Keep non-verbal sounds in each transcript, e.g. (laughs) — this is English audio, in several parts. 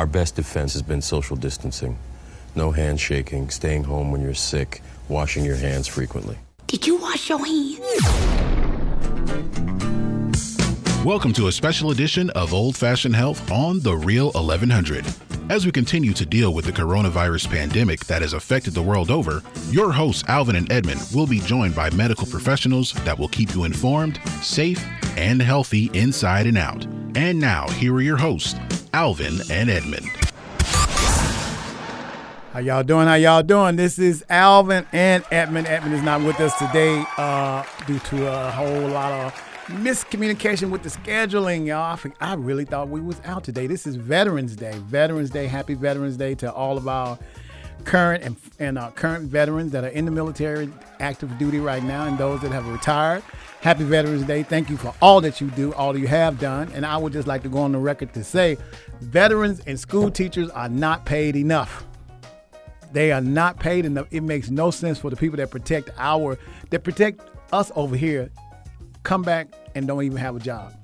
Our best defense has been social distancing. No handshaking, staying home when you're sick, washing your hands frequently. Did you wash your hands? Welcome to a special edition of Old Fashioned Health on The Real 1100. As we continue to deal with the coronavirus pandemic that has affected the world over, your hosts, Alvin and Edmund, will be joined by medical professionals that will keep you informed, safe, and healthy inside and out. And now, here are your hosts, Alvin and Edmund. How y'all doing? How y'all doing? This is Alvin and Edmund. Edmund is not with us today uh, due to a whole lot of miscommunication with the scheduling, y'all. I, really thought we was out today. This is Veterans Day. Veterans Day. Happy Veterans Day to all of our current and, and uh, current veterans that are in the military, active duty right now, and those that have retired. Happy Veterans Day. Thank you for all that you do, all you have done. And I would just like to go on the record to say veterans and school teachers are not paid enough. They are not paid enough. It makes no sense for the people that protect our that protect us over here come back and don't even have a job.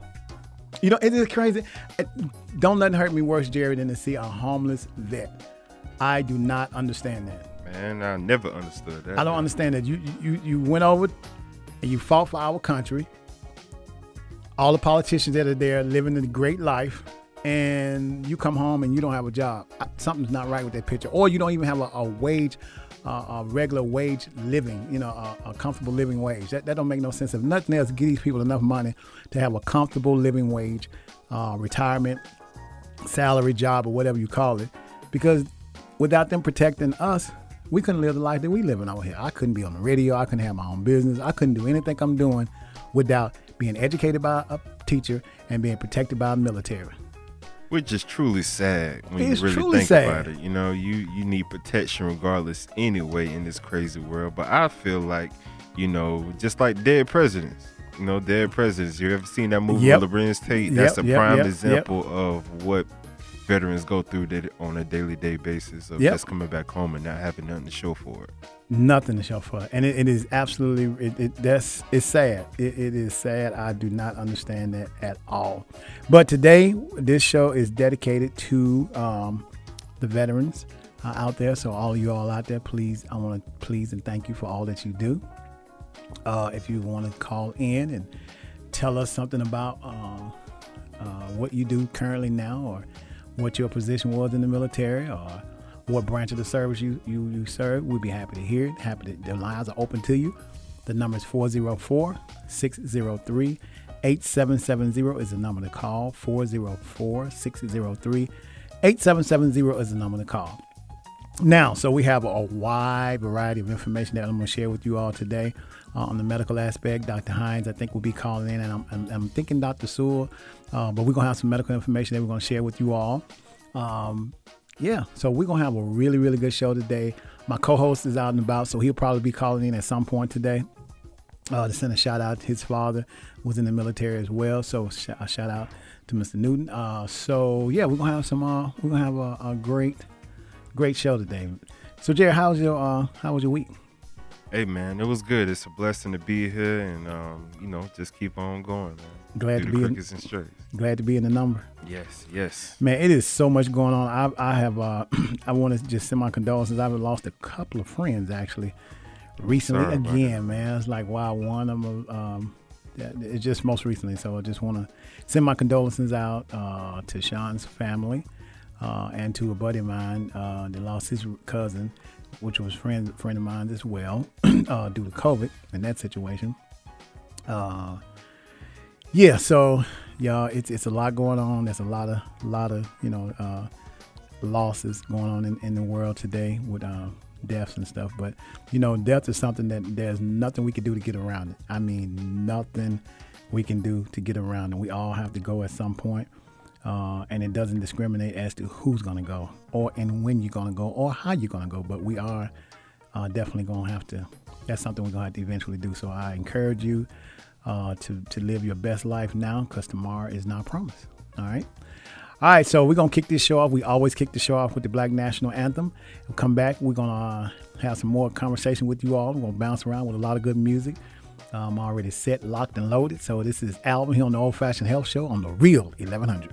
You know, it is crazy. Don't let it hurt me worse, Jerry, than to see a homeless vet. I do not understand that. Man, I never understood that. I don't understand that. You you you went over and you fought for our country. All the politicians that are there living a great life, and you come home and you don't have a job. Something's not right with that picture. Or you don't even have a, a wage a regular wage living, you know, a, a, comfortable living wage. That, that don't make no sense. If nothing else, give these people enough money to have a comfortable living wage, uh, retirement, salary job, or whatever you call it. Because without them protecting us, we couldn't live the life that we live in over here. I couldn't be on the radio. I couldn't have my own business. I couldn't do anything I'm doing without being educated by a teacher and being protected by a military which is truly sad when it's you really think sad. about it. You know, you you need protection regardless anyway in this crazy world. But I feel like, you know, just like dead presidents. You know, dead presidents. You ever seen that movie yep. Tate? That's yep, a prime yep, example of what veterans go through that on a daily day basis of just coming back home and not having nothing to show for it nothing to show for it. And it, it is absolutely it, it, that's it's sad. It, it is sad. I do not understand that at all. But today, this show is dedicated to um, the veterans uh, out there. So all you all out there, please, I want to please and thank you for all that you do. Uh, if you want to call in and tell us something about uh, uh, what you do currently now, or what your position was in the military, or what branch of the service you, you, you serve. We'd be happy to hear it. Happy to, the lines are open to you. The number is 404 603 8770 is the number to call. 404 603 8770 is the number to call. Now, so we have a wide variety of information that I'm going to share with you all today uh, on the medical aspect. Dr. Hines, I think, will be calling in, and I'm, I'm, I'm thinking Dr. Sewell, uh, but we're going to have some medical information that we're going to share with you all. Um, yeah, so we're gonna have a really, really good show today. My co-host is out and about, so he'll probably be calling in at some point today. Uh, to send a shout out. His father was in the military as well, so sh- a shout out to Mr. Newton. Uh, so yeah, we're gonna have some. Uh, we're gonna have a, a, great, great show today. So Jerry, was your uh, how was your week? Hey man, it was good. It's a blessing to be here, and um, you know, just keep on going, man. Glad to be in, glad to be in the number. Yes, yes. Man, it is so much going on. I, I have uh, (clears throat) I want to just send my condolences. I've lost a couple of friends actually recently again, man. It's like wow, one of them. Um, it's just most recently. So I just want to send my condolences out uh, to Sean's family uh, and to a buddy of mine uh, that lost his cousin, which was friend friend of mine as well, (clears throat) uh, due to COVID in that situation. Uh, yeah, so y'all, it's it's a lot going on. There's a lot of lot of you know uh, losses going on in, in the world today with uh, deaths and stuff. But you know, death is something that there's nothing we can do to get around it. I mean, nothing we can do to get around it. We all have to go at some point. Uh, and it doesn't discriminate as to who's going to go or and when you're going to go or how you're going to go. But we are uh, definitely going to have to. That's something we're going to have to eventually do. So I encourage you uh, to, to live your best life now because tomorrow is not promised. All right. All right, so we're going to kick this show off. We always kick the show off with the Black National Anthem. We'll come back. We're going to uh, have some more conversation with you all. We're going to bounce around with a lot of good music. I'm already set, locked, and loaded. So this is Alvin here on the Old Fashioned Health Show on the Real 1100.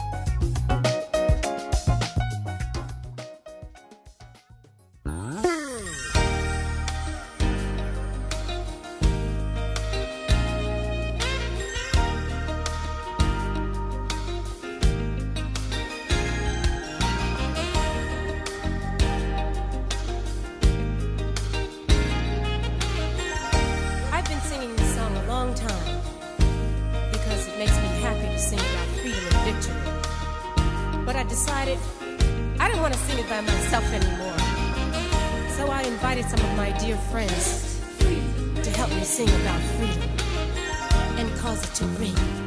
decided I didn't want to sing it by myself anymore. So I invited some of my dear friends to help me sing about freedom and cause it to ring.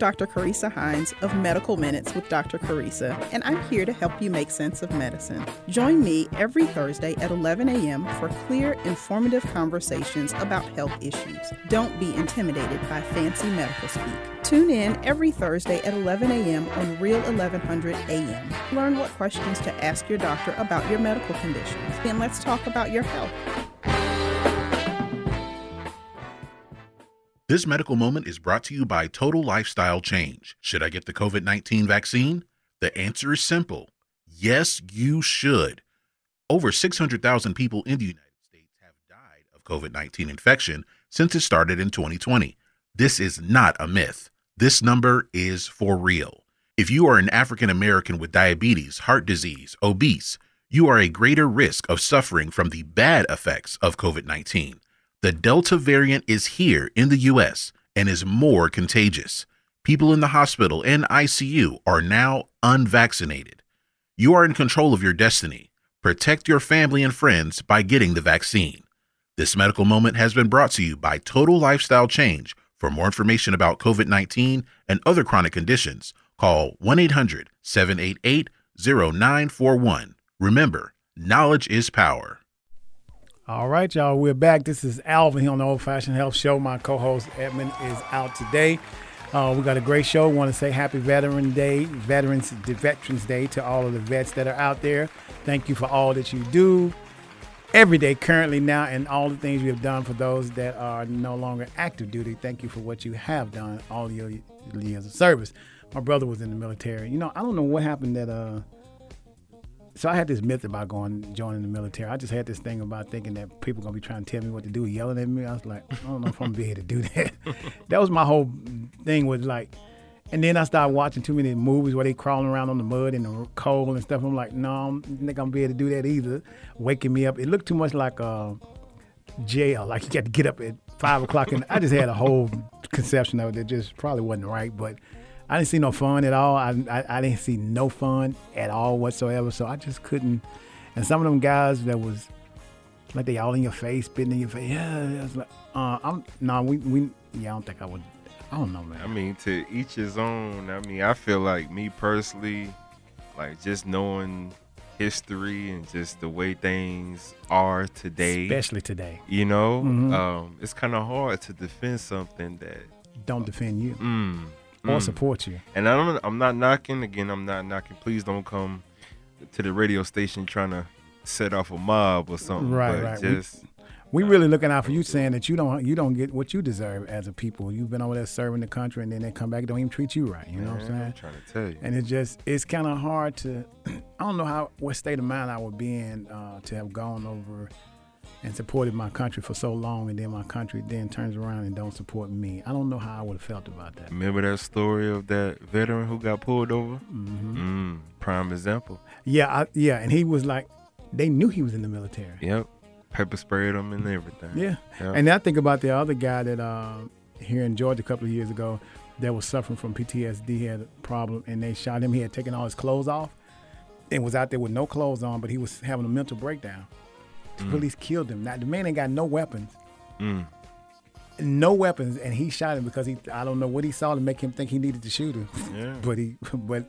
Dr. Carissa Hines of Medical Minutes with Dr. Carissa, and I'm here to help you make sense of medicine. Join me every Thursday at 11 a.m. for clear, informative conversations about health issues. Don't be intimidated by fancy medical speak. Tune in every Thursday at 11 a.m. on Real 1100 AM. Learn what questions to ask your doctor about your medical conditions. Then let's talk about your health. This medical moment is brought to you by Total Lifestyle Change. Should I get the COVID 19 vaccine? The answer is simple yes, you should. Over 600,000 people in the United States have died of COVID 19 infection since it started in 2020. This is not a myth. This number is for real. If you are an African American with diabetes, heart disease, obese, you are a greater risk of suffering from the bad effects of COVID 19. The Delta variant is here in the U.S. and is more contagious. People in the hospital and ICU are now unvaccinated. You are in control of your destiny. Protect your family and friends by getting the vaccine. This medical moment has been brought to you by Total Lifestyle Change. For more information about COVID 19 and other chronic conditions, call 1 800 788 0941. Remember, knowledge is power. All right, y'all, we're back. This is Alvin here on the Old Fashioned Health Show. My co host Edmund is out today. Uh, we got a great show. Want to say Happy Veteran Day, Veterans Veterans Day to all of the vets that are out there. Thank you for all that you do every day currently now and all the things you have done for those that are no longer active duty. Thank you for what you have done all your years of service. My brother was in the military. You know, I don't know what happened that uh so I had this myth about going joining the military. I just had this thing about thinking that people gonna be trying to tell me what to do, yelling at me. I was like, I don't know if I'm gonna be able to do that. (laughs) that was my whole thing was like and then I started watching too many movies where they crawling around on the mud and the cold and stuff. I'm like, no, I'm not gonna be able to do that either. Waking me up, it looked too much like uh, jail. Like you got to get up at five o'clock, and I just had a whole conception of it that just probably wasn't right. But I didn't see no fun at all. I, I, I didn't see no fun at all whatsoever. So I just couldn't. And some of them guys that was like they all in your face, spitting in your face. Yeah, was like, uh, I'm no, nah, we we yeah, I don't think I would I don't know, man. I mean, to each his own. I mean, I feel like me personally, like just knowing history and just the way things are today, especially today. You know, mm-hmm. um, it's kind of hard to defend something that don't defend you mm, or mm. support you. And I don't. I'm not knocking. Again, I'm not knocking. Please don't come to the radio station trying to set off a mob or something. Right, but right. Just we really looking out for you, saying that you don't you don't get what you deserve as a people. You've been over there serving the country, and then they come back and don't even treat you right. You know what I'm saying? I'm trying to tell you. And it's just it's kind of hard to. (clears throat) I don't know how what state of mind I would be in uh, to have gone over and supported my country for so long, and then my country then turns around and don't support me. I don't know how I would have felt about that. Remember that story of that veteran who got pulled over? Mm-hmm. Mm, prime example. Yeah, I, yeah, and he was like, they knew he was in the military. Yep pepper sprayed him and everything. Yeah. Yep. And I think about the other guy that uh, here in Georgia a couple of years ago that was suffering from PTSD. He had a problem and they shot him. He had taken all his clothes off and was out there with no clothes on, but he was having a mental breakdown. The mm. police killed him. Now the man ain't got no weapons. Mm. No weapons, and he shot him because he I don't know what he saw to make him think he needed to shoot him. Yeah. (laughs) but he but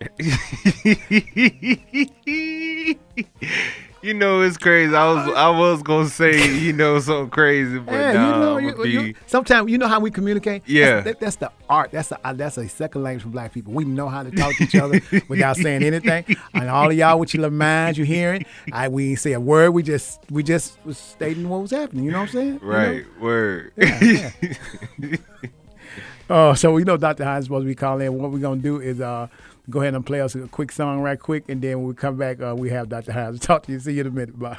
(laughs) You know it's crazy. I was I was gonna say you know something crazy, but yeah, nah, you know, you, you, sometimes you know how we communicate. Yeah, that's, that, that's the art. That's a that's a second language for black people. We know how to talk to each other (laughs) without saying anything. And all of y'all with your little minds, you hearing? I we say a word. We just we just was stating what was happening. You know what I'm saying? Right. You know? Word. Yeah, yeah. (laughs) Oh, so we know Dr. Hines supposed to be calling in. What we're gonna do is uh go ahead and play us a quick song right quick, and then when we come back, uh, we have Dr. Hines talk to you. See you in a minute. Bye.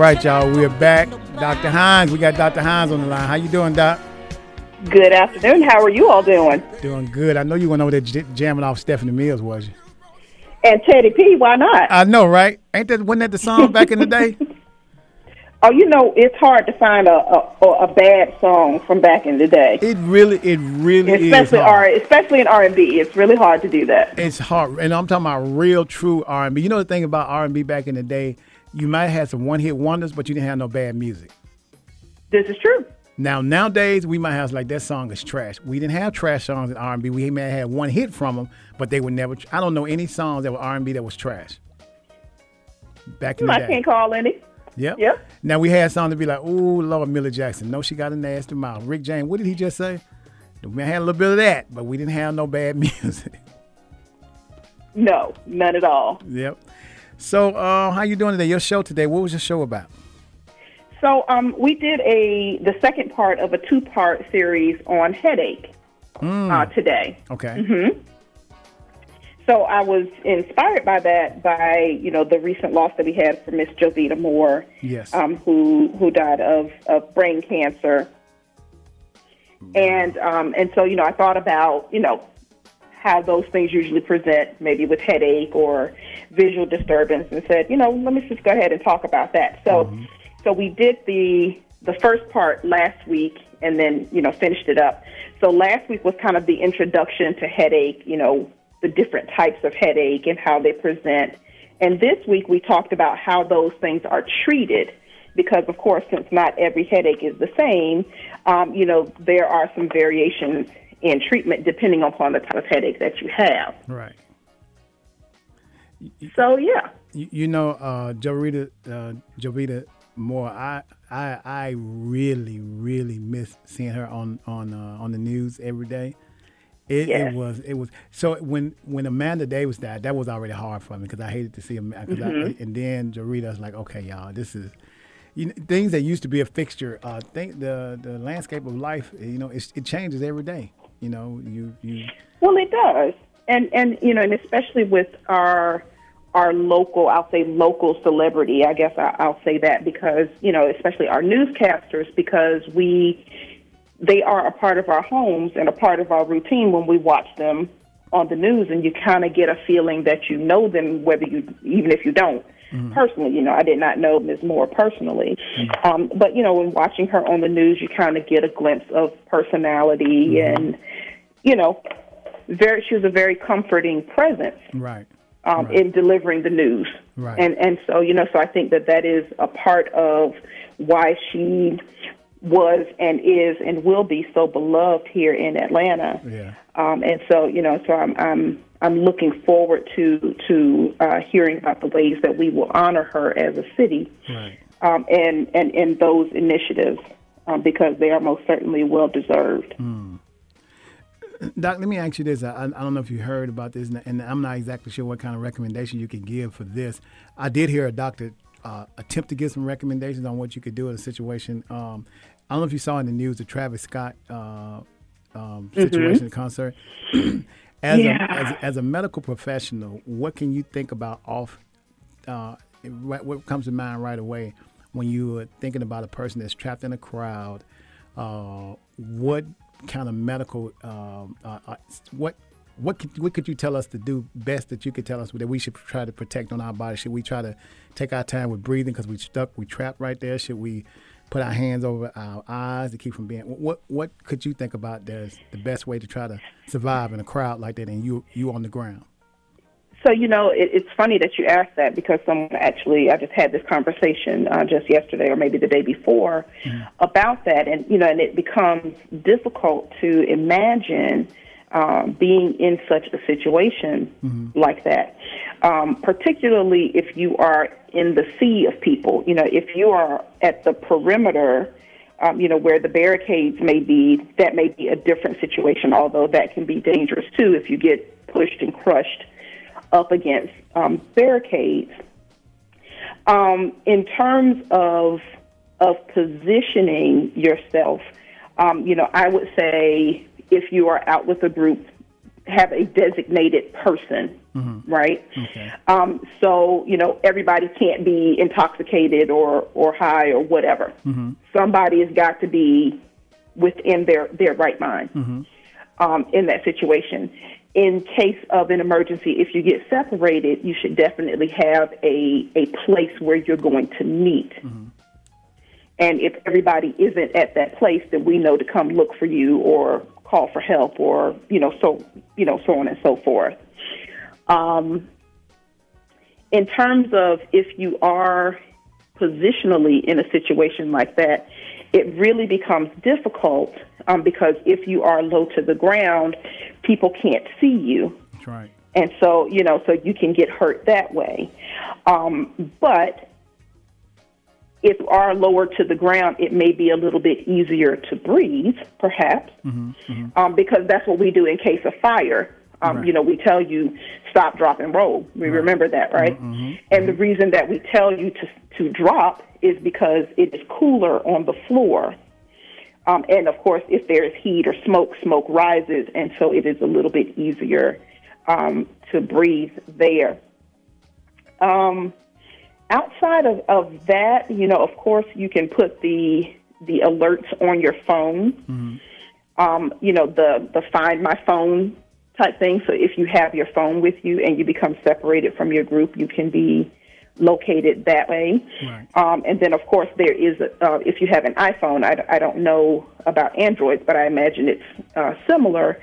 right, y'all, we're back. Dr. Hines, we got Dr. Hines on the line. How you doing, Doc? Good afternoon. How are you all doing? Doing good. I know you went over there j- jamming off Stephanie Mills, was you? And Teddy P, why not? I know, right? Ain't that wasn't that the song back in the day? (laughs) (laughs) Oh, you know, it's hard to find a a, a bad song from back in the day. It really, it really especially is R, especially in R and B. It's really hard to do that. It's hard, and I'm talking about real, true R and B. You know the thing about R and B back in the day, you might have had some one hit wonders, but you didn't have no bad music. This is true. Now nowadays we might have like that song is trash. We didn't have trash songs in R and B. We may have had one hit from them, but they were never. I don't know any songs that were R and B that was trash. Back in the day, I can't call any. Yep. Yep. Now we had songs to be like, "Ooh, Lord, Millie Jackson. No, she got a nasty mouth." Rick James. What did he just say? We had a little bit of that, but we didn't have no bad (laughs) music. No, none at all. yep. So, uh, how you doing today? Your show today. What was your show about? So, um, we did a the second part of a two part series on headache uh, today. Okay. hmm So I was inspired by that, by you know the recent loss that we had for Miss Jovita Moore, Yes. um, who who died of, of brain cancer, and um, and so you know I thought about you know how those things usually present, maybe with headache or visual disturbance, and said you know let me just go ahead and talk about that. So so we did the the first part last week, and then you know finished it up. So last week was kind of the introduction to headache, you know the different types of headache and how they present. And this week we talked about how those things are treated because, of course, since not every headache is the same, um, you know, there are some variations in treatment depending upon the type of headache that you have. Right. So, yeah. You, you know, uh, Jovita, uh, Jovita Moore. I, I, I really, really miss seeing her on on uh, on the news every day. It, Yes. it was it was so when when Amanda Davis died, that was already hard for me because I hated to see him. Mhm. and then Jarita was like, okay, y'all, this is you know, things that used to be a fixture. Uh, think the the landscape of life, you know, it, it changes every day. You know, you you Well, it does, and and you know, and especially with our our local, I'll say local celebrity. I guess I, I'll say that because you know, especially our newscasters, because we they are a part of our homes and a part of our routine when we watch them on the news, and you kind of get a feeling that you know them, whether you even if you don't. Personally, you know, I did not know Ms. Moore personally, um, but you know, when watching her on the news, you kind of get a glimpse of personality and you know, very she was a very comforting presence right. um, in delivering the news. Right. And and so you know, so I think that that is a part of why she was and is and will be so beloved here in Atlanta. Yeah. Um, and so you know, so I'm I'm I'm looking forward to to uh, hearing about the ways that we will honor her as a city Right. um, and and in those initiatives um, because they are most certainly well deserved. Doc, let me ask you this. I, I don't know if you heard about this, and- and I'm not exactly sure what kind of recommendation you can give for this. I did hear a doctor uh, attempt to give some recommendations on what you could do in a situation. Um, I don't know if you saw in the news the Travis Scott uh, um, situation at the concert. (clears throat) as, Yeah. a, as, a- as a medical professional, what can you think about off? Uh, what comes to mind right away when you are thinking about a person that's trapped in a crowd? Uh, what kind of medical um, uh, uh, what what could, what could you tell us to do best that you could tell us that we should try to protect on our body? Should we try to take our time with breathing because we're stuck, we trapped right there? Should we put our hands over our eyes to keep from being? What what could you think about as the best way to try to survive in a crowd like that and you you on the ground? So you know, it, it's funny that you asked that because someone actually I just had this conversation uh, just yesterday or maybe the day before mm-hmm. about that, and you know, and it becomes difficult to imagine um, being in such a situation mm-hmm. like that, um, particularly if you are in the sea of people. You know, if you are at the perimeter. Um, you know, where the barricades may be, that may be a different situation, although that can be dangerous too if you get pushed and crushed up against um, barricades. Um, in terms of of positioning yourself, um, you know, I would say if you are out with a group, have a designated person, mm-hmm. right? Okay. Um, so you know, everybody can't be intoxicated or or high or whatever. Mm-hmm. Somebody has got to be within their their right mind mm-hmm. um, in that situation in case of an emergency, if you get separated, you should definitely have a, a place where you're going to meet. Mm-hmm. And if everybody isn't at that place, then we know to come look for you or call for help or, you know, so, you know, so on and so forth. Um, in terms of if you are positionally in a situation like that, it really becomes difficult um, because if you are low to the ground, people can't see you. That's right. And so, you know, so you can get hurt that way. Um, but if are lower to the ground, it may be a little bit easier to breathe, perhaps, mm-hmm, mm-hmm. Um, because that's what we do in case of fire. Um, right. You know, we tell you stop, drop, and roll. We right. remember that, right? Mm-hmm, mm-hmm, and the reason that we tell you to to drop is because it is cooler on the floor um, and of course, if there is heat or smoke, smoke rises, and so it is a little bit easier um, to breathe there. Um, outside of, of that, you know, of course, you can put the the alerts on your phone. Mm-hmm. Um, you know, the the find my phone type thing. So if you have your phone with you and you become separated from your group, you can be located that way. Right. Um, and then, of course, there is, uh, if you have an iPhone, I, I don't know about Android, but I imagine it's uh, similar.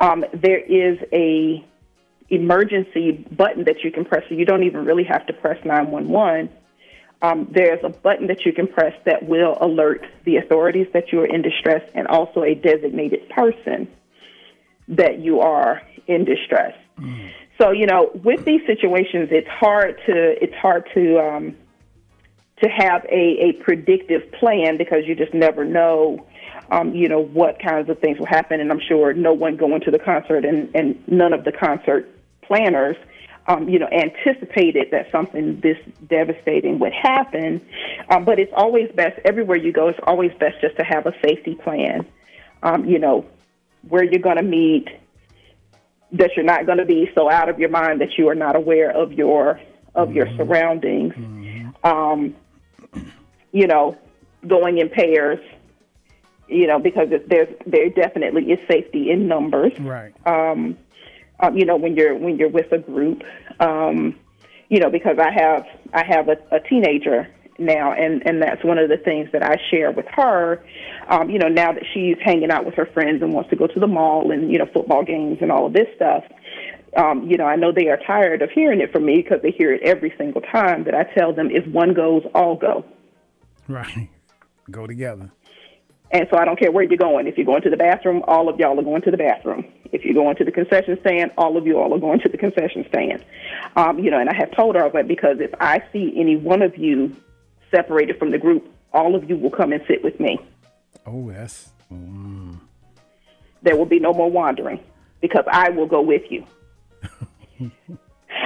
Um, there is a emergency button that you can press, so you don't even really have to press 911. Um, there's a button that you can press that will alert the authorities that you are in distress and also a designated person that you are in distress. Mm. So you know, with these situations, it's hard to it's hard to um, to have a, a predictive plan because you just never know. Um, you know what kinds of things will happen, and I'm sure no one going to the concert and, and none of the concert planners, um, you know, anticipated that something this devastating would happen. Um, but it's always best everywhere you go. It's always best just to have a safety plan. Um, you know, where you're going to meet, that you're not going to be so out of your mind that you are not aware of your of mm-hmm. your surroundings. Mm-hmm. Um, you know, going in pairs. You know, because there's there definitely is safety in numbers. Right. Um, um, you know, when you're when you're with a group. Um, you know, because I have I have a, a teenager now, and and that's one of the things that I share with her. Um, you know, now that she's hanging out with her friends and wants to go to the mall and you know football games and all of this stuff. Um, you know, I know they are tired of hearing it from me because they hear it every single time that I tell them if one goes, all go. Right. (laughs) Go together. And so I don't care where you're going. If you're going to the bathroom, all of y'all are going to the bathroom. If you're going to the concession stand, all of you all are going to the concession stand. Um, you know, and I have told her that because if I see any one of you separated from the group, all of you will come and sit with me. Oh, yes. Mm. There will be no more wandering because I will go with you. (laughs)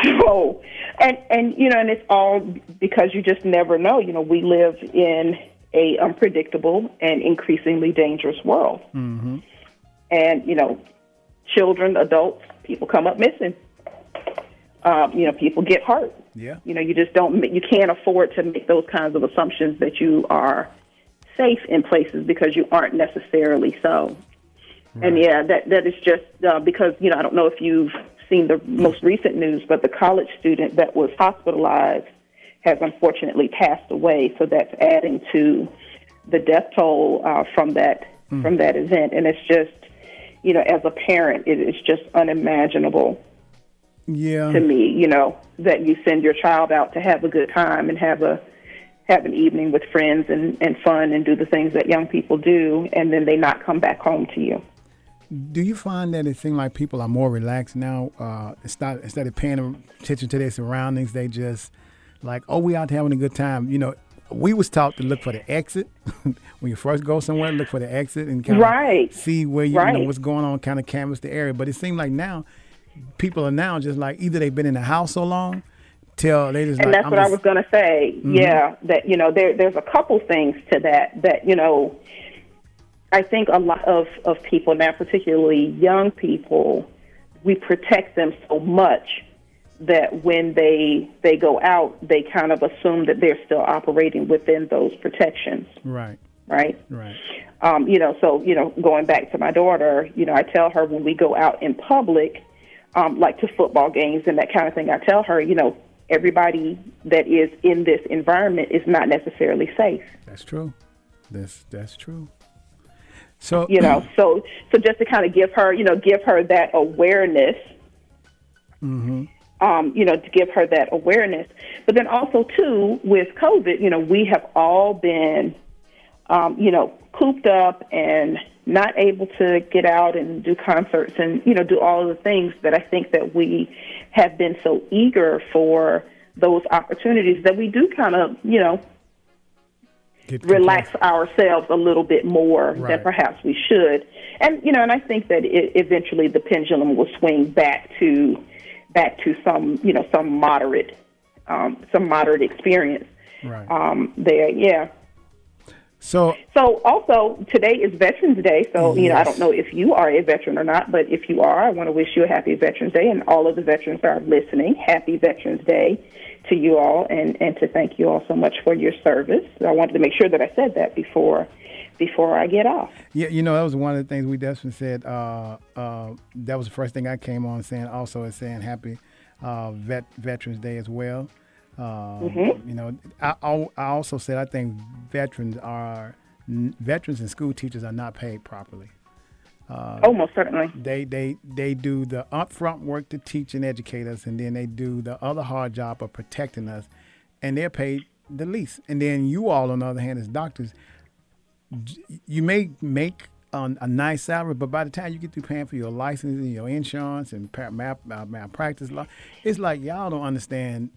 so, and and you know, and it's all because you just never know. You know, we live in a unpredictable and increasingly dangerous world, mm-hmm. and you know, children, adults, people come up missing. Um, you know, people get hurt. Yeah. You know, you just don't, you can't afford to make those kinds of assumptions that you are safe in places because you aren't necessarily so. Right. And yeah, that that is just uh, because you know I don't know if you've seen the most recent news, but the college student that was hospitalized has unfortunately passed away. So that's adding to the death toll uh, from that mm. from that event, and it's just you know as a parent, it is just unimaginable Yeah. To me, you know, that you send your child out to have a good time and have a have an evening with friends and, and fun and do the things that young people do and then they not come back home to you. Do you find that it seems like people are more relaxed now? Uh, instead, instead of paying attention to their surroundings, they just like, oh, we out having a good time. You know, we was taught to look for the exit (laughs) when you first go somewhere. Look for the exit and kind right. of see where you, right. you know what's going on, kind of canvas the area. But it seemed like now people are now just like either they've been in the house so long till they just and like, that's I'm what just, I was going to say. Mhm. Yeah, that you know there there's a couple things to that that you know I think a lot of of people now, particularly young people, we protect them so much that when they they go out, they kind of assume that they're still operating within those protections, right, right? right. Um, you know, so you know, going back to my daughter, you know, I tell her when we go out in public, um, like to football games and that kind of thing, I tell her, you know, everybody that is in this environment is not necessarily safe. That's true. That's that's true. So you know, (clears throat) so so just to kind of give her, you know, give her that awareness. Mm-hmm. Um, you know, to give her that awareness, but then also too with COVID, you know, we have all been, um, you know, cooped up and not able to get out and do concerts and you know do all of the things that I think that we have been so eager for those opportunities that we do kind of you know Get relax ourselves a little bit more Right. than perhaps we should. And you know, and I think that it, eventually the pendulum will swing back to back to some you know some moderate um, some moderate experience Right. um, there. Yeah. So So also today is Veterans Day. So you know, I don't know if you are a veteran or not, but if you are, I want to wish you a happy Veterans Day, and all of the veterans that are listening, happy Veterans Day to you all, and and to thank you all so much for your service. I wanted to make sure that I said that before before I get off. Yeah, you know that was one of the things we definitely said. Uh, uh, that was the first thing I came on saying. Also, is saying happy uh, vet Veterans Day as well. Um, Mhm. You know, I, I also said I think veterans are veterans and school teachers are not paid properly. Uh, Oh, most certainly. They they they do the upfront work to teach and educate us, and then they do the other hard job of protecting us, and they're paid the least. And then you all, on the other hand, as doctors, you may make um, a nice salary, but by the time you get through paying for your license and your insurance and par- mal- mal- malpractice law, it's like y'all don't understand.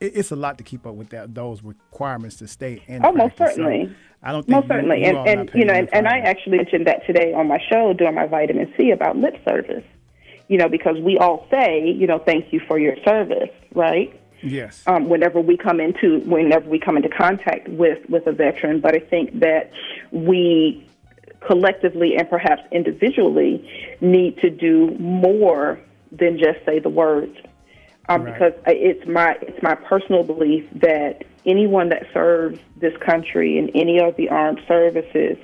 It, it's a lot to keep up with that those requirements to stay in. Oh, most practice. So certainly. I don't think Most you- certainly, you and and you know, and, and I actually mentioned that today on my show during my vitamin C about lip service. You know, because we all say, you know, thank you for your service, right? Yes. um, whenever we come into whenever we come into contact with with a veteran. But I think that we collectively and perhaps individually need to do more than just say the words. Um, Right. Because it's my it's my personal belief that anyone that serves this country in any of the armed services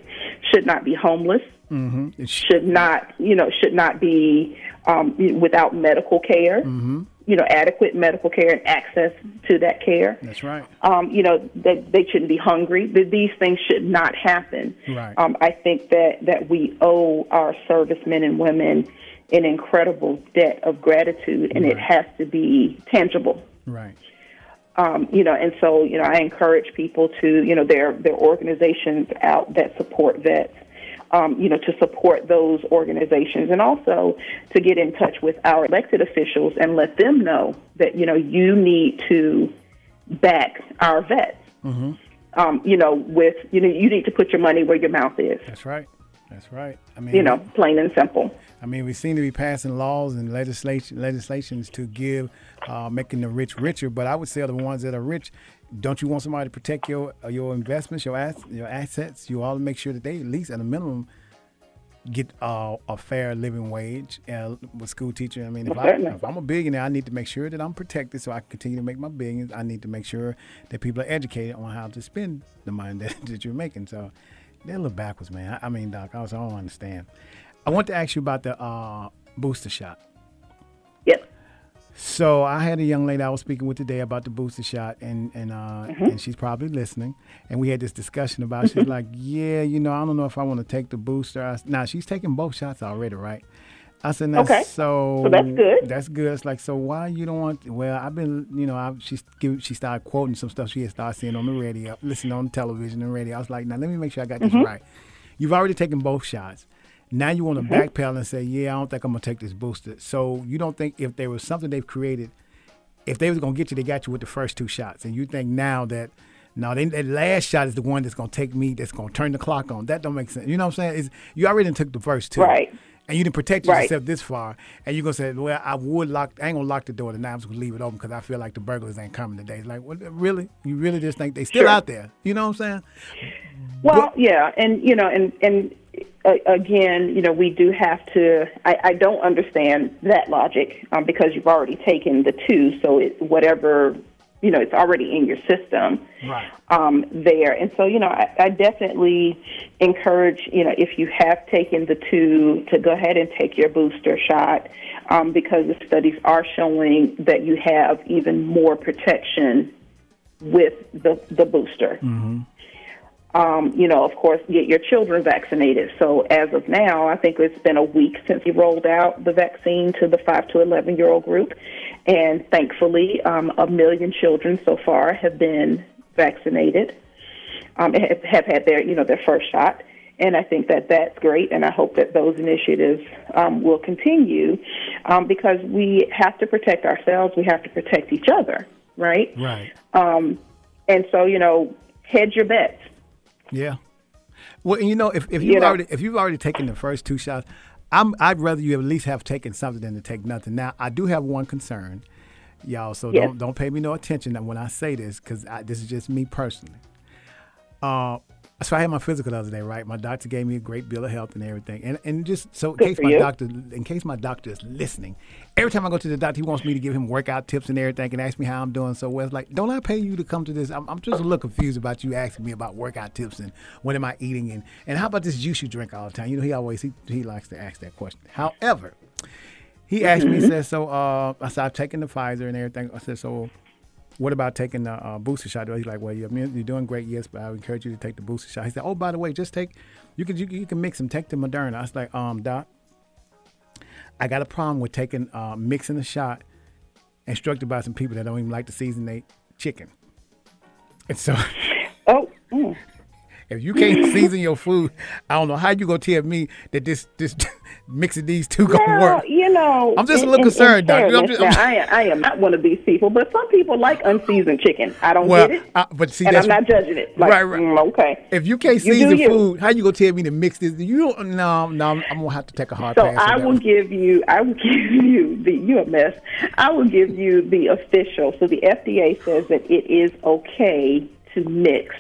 should not be homeless Mm-hmm. should not, you know, should not be um, without medical care, Mm-hmm. You know, adequate medical care and access to that care. That's right. Um, you know, that they shouldn't be hungry. That these things should not happen. Right. Um, I think that that we owe our servicemen and women an incredible debt of gratitude, and it has to be tangible Right. um, you know, and so you know, I encourage people to you know there there are organizations out that support vets. Um, you know, to support those organizations and also to get in touch with our elected officials and let them know that, you know, you need to back our vets. Mm-hmm. Um, you know, with, you know, you need to put your money where your mouth is, That's right. That's right. I mean, you know, plain and simple. I mean, we seem to be passing laws and legislation legislations to give, uh, making the rich richer. But I would say the ones that are rich, don't you want somebody to protect your uh, your investments, your ass, your assets? You all make sure that they at least at a minimum get uh, a fair living wage uh, with school teacher. I mean, if, I, if I'm a billionaire, I need to make sure that I'm protected so I can continue to make my billions. I need to make sure that people are educated on how to spend the money (laughs) that, that you're making. So they're a little backwards, man. I, I mean, Doc, I, was, I don't understand. I want to ask you about the uh, booster shot. Yep. So I had a young lady I was speaking with today about the booster shot, and and uh, and she's probably listening. And we had this discussion about. She's like, "Yeah, you know, I don't know if I want to take the booster." I, now she's taking both shots already, right? I said, that's Okay. so. So that's good. That's good. It's like, so why you don't want? Well, I've been, you know, I she give, she started quoting some stuff she had started seeing on the radio, listening on television and radio. I was like, now let me make sure I got this Mhm. right. You've already taken both shots. Now you want to Mhm. backpedal and say, yeah, I don't think I'm gonna take this booster. So you don't think if there was something they've created, if they was gonna get you, they got you with the first two shots, and you think now that. No, they, that last shot is the one that's gonna take me. That's gonna turn the clock on. That don't make sense. You know what I'm saying? Is you already took the first two, Right. And you didn't protect Right. yourself this far, and you're gonna say, "Well, I would lock. I ain't gonna lock the door tonight. I'm just gonna leave it open because I feel like the burglars ain't coming today." It's like, what, really? You really just think they still Sure. out there? You know what I'm saying? Well, yeah, and you know, and and again, you know, we do have to. I, I don't understand that logic um, because you've already taken the two, so it, whatever you know, it's already in your system Right. um, there. And so, you know, I, I definitely encourage, you know, if you have taken the two, to go ahead and take your booster shot um, because the studies are showing that you have even more protection with the, the booster. Um, you know, of course, get your children vaccinated. So as of now, I think it's been a week since we rolled out the vaccine to the 5 to 11 year old group. And thankfully, um, a million children so far have been vaccinated, um, have, have had their, you know, their first shot. And I think that that's great, and I hope that those initiatives um, will continue um, because we have to protect ourselves. We have to protect each other, right? Right. Um, and so, you know, hedge your bets. Yeah. Well, and you know, if, if You you've know. already if you've already taken the first two shots, I'm I'd rather you at least have taken something than to take nothing. Now, I do have one concern, y'all. So Yes. don't don't pay me no attention when I say this because this is just me personally. Uh, so I had my physical the other day, right? My doctor gave me a great bill of health and everything, and and just so in Good case my you. doctor, in case my doctor is listening, every time I go to the doctor, he wants me to give him workout tips and everything, and ask me how I'm doing. So well, it's like, don't I pay you to come to this? I'm, I'm just a little confused about you asking me about workout tips and what am I eating and and how about this juice you drink all the time? You know, he always he, he likes to ask that question. However, he asked me, he Mhm. said, so uh, I said, I've taken the Pfizer and everything. I said, so what about taking the uh, booster shot? He's like, well, you're, you're doing great, yes, but I would encourage you to take the booster shot. He said, oh, by the way, just take, you can you, you can mix them. Take the Moderna. I was like, um, doc, I got a problem with taking uh, mixing the shot, instructed by some people that don't even like to season their chicken. And so, oh, mm. If you can't season your food, I don't know how you gonna tell me that this this (laughs) mixing these two gonna Well, work. you know, I'm just a little in- in concerned, Doctor. I'm just- I'm now, I, I am not one of these people, but some people like unseasoned chicken. I don't Well, get it, uh, but see, and I'm not judging it. Like, right, right. mm, okay. If you can't season you. food, how you gonna tell me to mix this? You don't. No, no, I'm, I'm gonna have to take a hard So pass. I will give you, I will (laughs) give you the, you a mess. I will give you the official. So the FDA says that it is okay to mix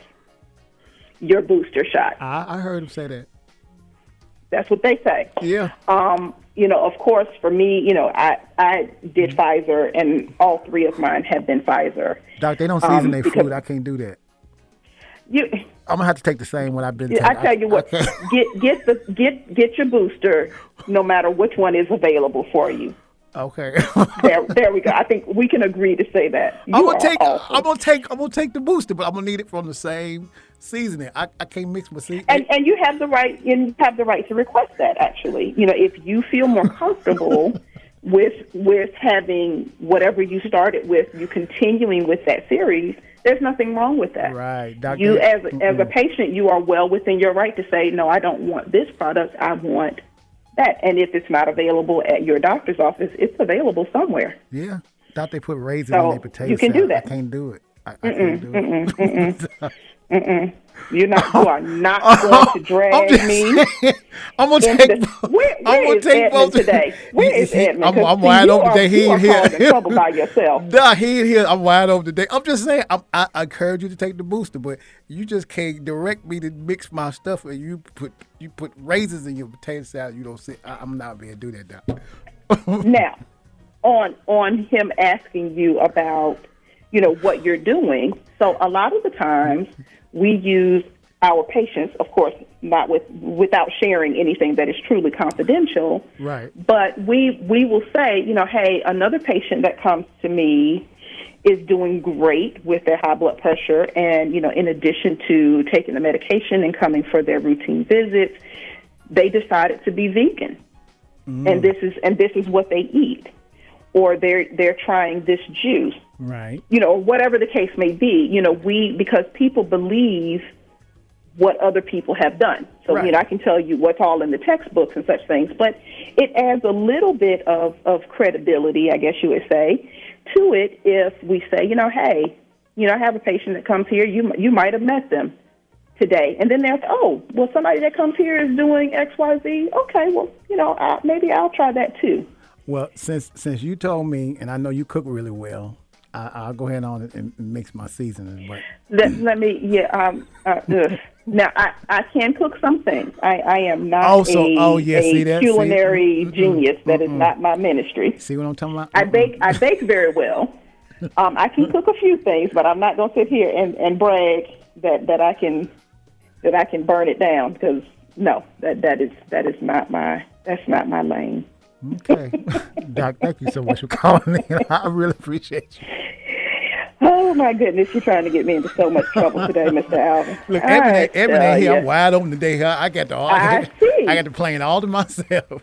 your booster shot. I, I heard him say that. That's what they say. Yeah. Um, you know, of course, for me, you know, I I did Mm-hmm. Pfizer, and all three of mine have been Pfizer. Doc, they don't season Um, their food. I can't do that. You, I'm gonna have to take the same one I've been. Yeah, I tell you what, can't- (laughs) get get the get get your booster, no matter which one is available for you. Okay. There, (laughs) there we go. I think we can agree to say that. You I'm gonna take. I'm gonna take. I'm gonna take the booster, but I'm gonna need it from the same seasoning. I, I can't mix my seasoning. and and you have the right you have the right to request that. Actually, you know, if you feel more (laughs) comfortable with with having whatever you started with, you continuing with that series. There's nothing wrong with that. Right, Doctor. You as a, as a patient, you are well within your right to say, no, I don't want this product. I want that. And if it's not available at your doctor's office, it's available somewhere. Yeah. Thought they put raisins So, in their potato you can do that. I can't do it. I, I can't do it. mm-mm, mm-mm. (laughs) You're not. You are not (laughs) going to drag I'm me. saying, I'm gonna take. the- where, I'm where gonna take Edmund both (laughs) today? Where You Edmund? I'm, I'm see, wide open today. He you ain't here. trouble by (laughs) yourself. Nah, he ain't here. I'm wide open today. I'm just saying. I'm, I, I encourage you to take the booster, but you just can't direct me to mix my stuff. And you put you put raisins in your potato salad. You don't see. I, I'm not being do that, Doc. now, on on him asking you about, you know, what you're doing. So a lot of the times we use our patients, of course, not with without sharing anything that is truly confidential. Right. But we we will say, you know, hey, another patient that comes to me is doing great with their high blood pressure, and you know, in addition to taking the medication and coming for their routine visits, they decided to be vegan. mm. and this is and this is what they eat, or they're they're trying this juice, right? You know, whatever the case may be. You know, we because people believe what other people have done. So right. you know, I can tell you what's all in the textbooks and such things, but it adds a little bit of of credibility, I guess you would say, to it if we say, you know, hey, you know, I have a patient that comes here. You you might have met them today, and then they're oh, well, somebody that comes here is doing X Y Z. Okay, well, you know, I, maybe I'll try that too. Well, since since you told me, and I know you cook really well, I, will go ahead on and, mix my seasoning. But let, let me, yeah. Um, uh, now I, I can cook some things. I, I am not also, a, oh, yeah, a see that? culinary see? genius. Mm-mm. That is not my ministry. See what I'm talking about? I bake. I bake very well. Um, I can cook a few things, but I'm not going to sit here and, and brag that, that I can that I can burn it down because no, that that is that is not my that's not my lane. Okay, Doc, thank you so much for calling in. (laughs) I really appreciate you. Oh my goodness, you're trying to get me into so much trouble today, Mr. (laughs) Alvin. Look, every day, every day here, I'm wide open today. Huh? I got the I, see. I got the plane all to myself.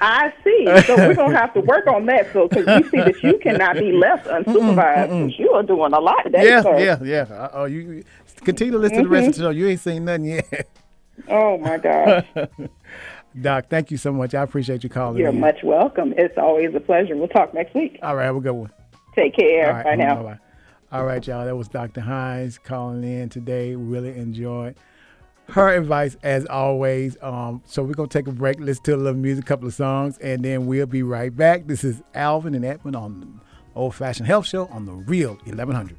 I see. So we're gonna have to work on that. So because we see that you (laughs) cannot be left unsupervised, because you are doing a lot today. Yeah, sir. yeah, yeah. Oh, you continue to listen mm-hmm. to the rest of the mm-hmm. show. You ain't seen nothing yet. Oh my gosh. Doc, thank you so much. I appreciate you calling. You're in. much welcome. It's always a pleasure. We'll talk next week. All right, have a good one. Take care. Right, Bye now. Bye-bye. All right, y'all. That was Dr. Hines calling in today. Really enjoyed her advice as always. Um, so we're gonna take a break, listen to a little music, a couple of songs, and then we'll be right back. This is Alvin and Edmund on the Old Fashioned Health Show on the Real 1100.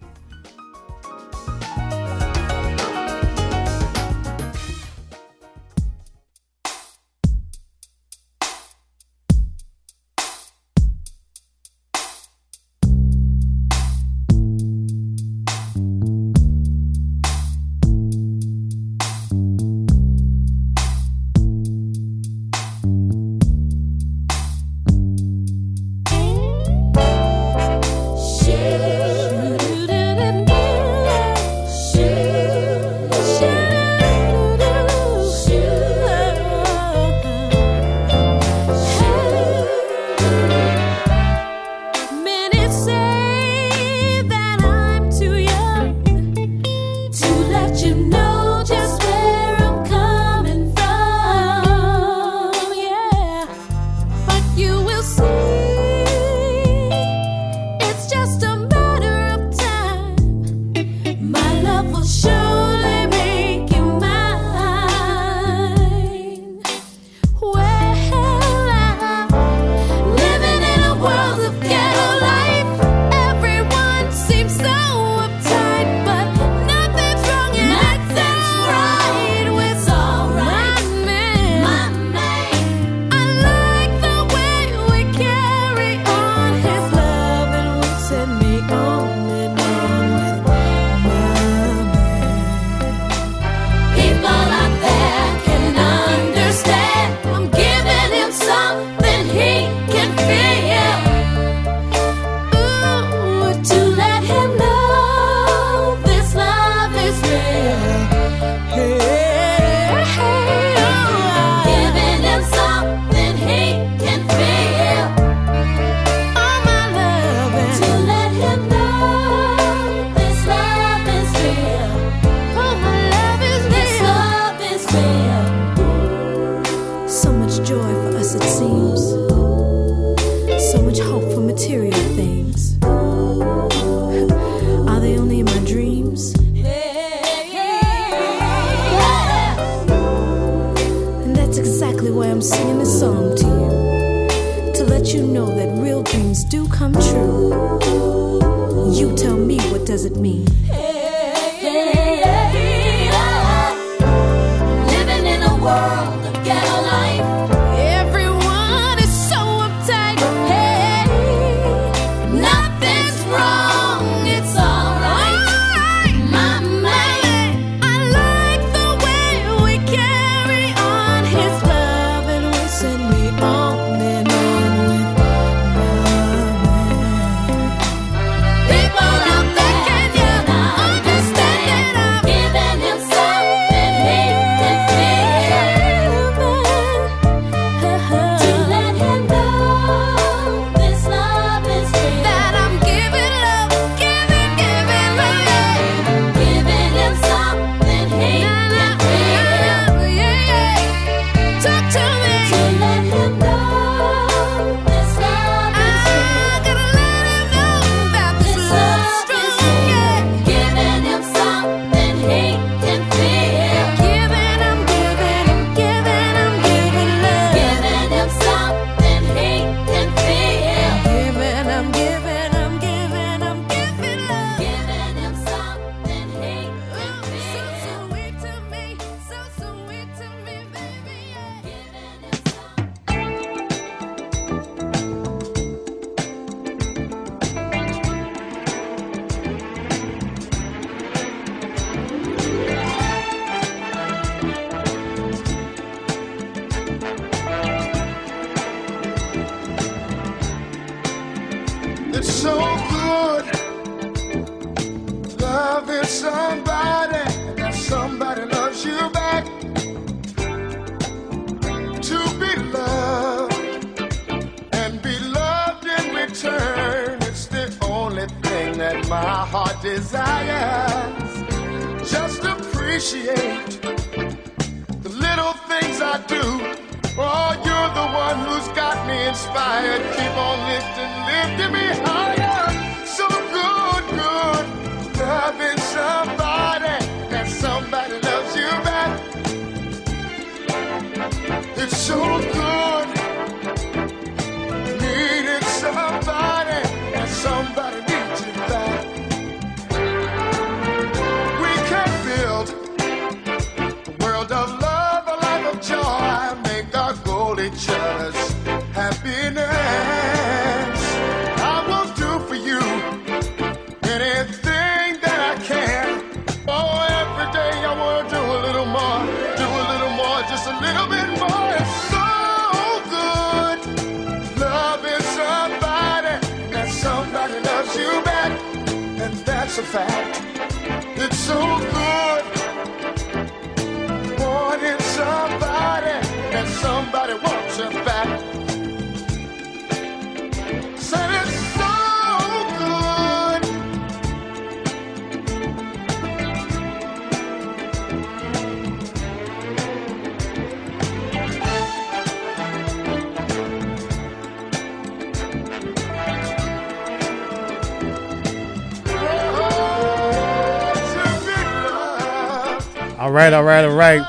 All right, all right, all right.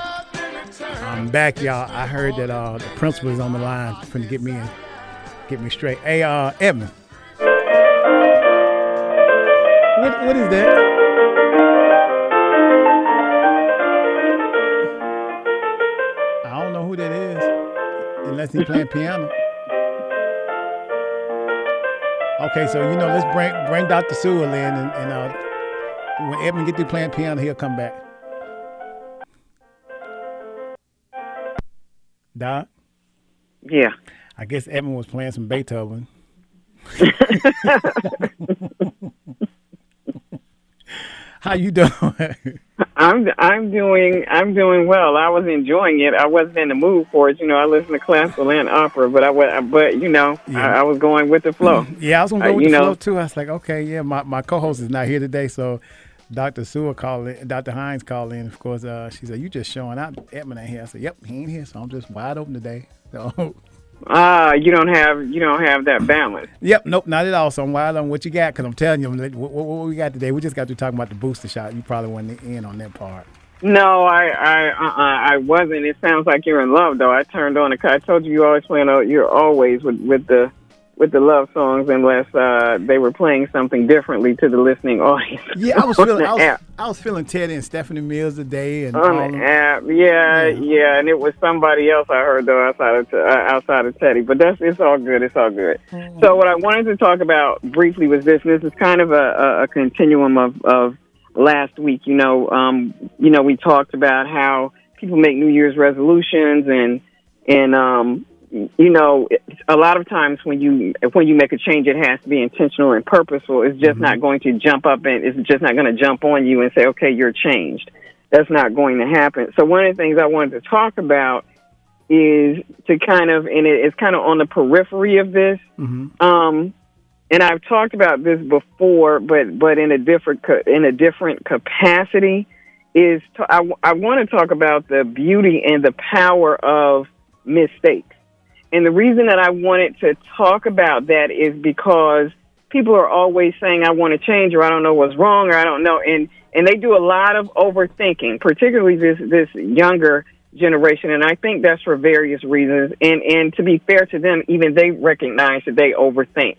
I'm back, y'all. I heard that uh, the principal is on the line trying to get me in, get me straight. Hey, uh, Edmund. What, what is that? I don't know who that is, unless he's playing piano. Okay, so you know, let's bring bring Dr. Sewell in, and, and uh, when Edmund get through playing piano, he'll come back. Doc? Yeah. I guess Edmund was playing some Beethoven. (laughs) How you doing? I'm I'm doing I'm doing well. I was enjoying it. I wasn't in the mood for it. You know, I listen to classical and opera, but I was but you know Yeah. I, I was going with the flow. yeah, I was gonna go Uh, with the know, flow too. I was like, okay, yeah, my, my co-host is not here today, so Dr. Sewell called in, Dr. Hines called in. Of course, uh, she said, "You just showing out. Edmund ain't here." I said, "Yep, he ain't here, so I'm just wide open today." (laughs) So, Ah, you don't have you don't have that balance. yep, nope, not at all. So I'm wide on what you got because I'm telling you, what, what, what we got today. We just got to talking about the booster shot. You probably wasn't in on that part. No, I I uh, I wasn't. It sounds like you're in love though. I turned on the. I told you you always plan on. You're always with with the with the love songs unless uh, they were playing something differently to the listening audience. Yeah, I was (laughs) feeling, I was. I was feeling Teddy and Stephanie Mills today, and on the app. Yeah, yeah, and it was somebody else I heard though outside of uh, outside of Teddy. But that's it's all good. It's all good. So what I wanted to talk about briefly was this. This is kind of a, a, a continuum of of last week. You know, um, you know, we talked about how people make New Year's resolutions and and um, you know, a lot of times when you when you make a change, it has to be intentional and purposeful. It's just not going to jump up and it's just not going to jump on you and say, "Okay, you're changed." That's not going to happen. So one of the things I wanted to talk about is to kind of, and it, it's kind of on the periphery of this. Um, and I've talked about this before, but but in a different in a different capacity. Is to, I, I want to talk about the beauty and the power of mistakes. And the reason that I wanted to talk about that is because people are always saying, I want to change or I don't know what's wrong or I don't know. And, and they do a lot of overthinking, particularly this, this younger generation. And I think that's for various reasons. And, and to be fair to them, even they recognize that they overthink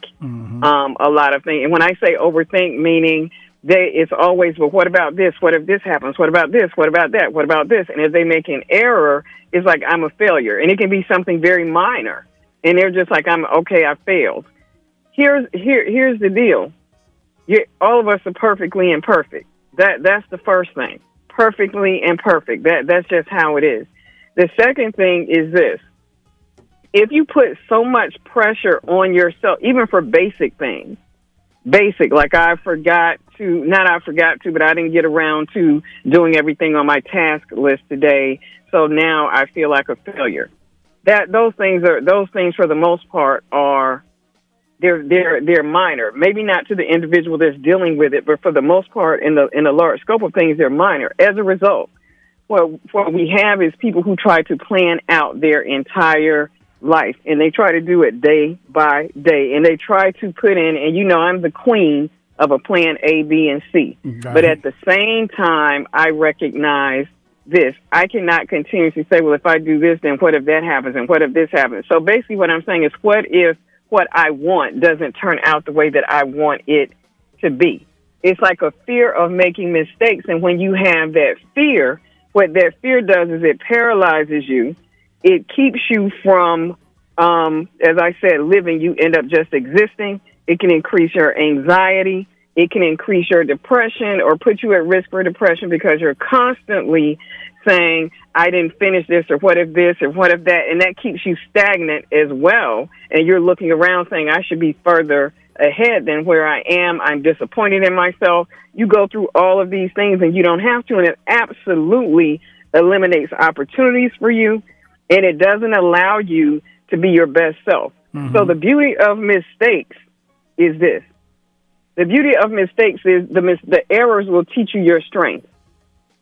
um, a lot of things. And when I say overthink, meaning they, it's always, well, what about this? What if this happens? What about this? What about that? What about this? And if they make an error, it's like I'm a failure, and it can be something very minor, and they're just like, I'm okay, I failed. Here's here here's the deal. you all of us are perfectly imperfect. That that's the first thing. Perfectly imperfect. That that's just how it is. The second thing is this. If you put so much pressure on yourself, even for basic things, basic. Like I forgot to, not I forgot to, but I didn't get around to doing everything on my task list today. So now I feel like a failure. That those things are those things for the most part are they're they're they're minor. Maybe not to the individual that's dealing with it, but for the most part, in the in the large scope of things, they're minor. As a result, what what we have is people who try to plan out their entire life, and they try to do it day by day, and they try to put in. And you know, I'm the queen of a plan A, B, and C. Right. But at the same time, I recognize this. I cannot continuously say, well, if I do this, then what if that happens, and what if this happens? So basically, what I'm saying is, what if what I want doesn't turn out the way that I want it to be. It's like a fear of making mistakes. And when you have that fear, what that fear does is it paralyzes you. It keeps you from, um, as I said, living. You end up just existing. It can increase your anxiety. It can increase your depression or put you at risk for depression because you're constantly saying, I didn't finish this, or what if this, or what if that, and that keeps you stagnant as well. And you're looking around saying, I should be further ahead than where I am. I'm disappointed in myself. You go through all of these things and you don't have to, and it absolutely eliminates opportunities for you, and it doesn't allow you to be your best self. Mm-hmm. So the beauty of mistakes is this. The beauty of mistakes is the mis- the errors will teach you your strength.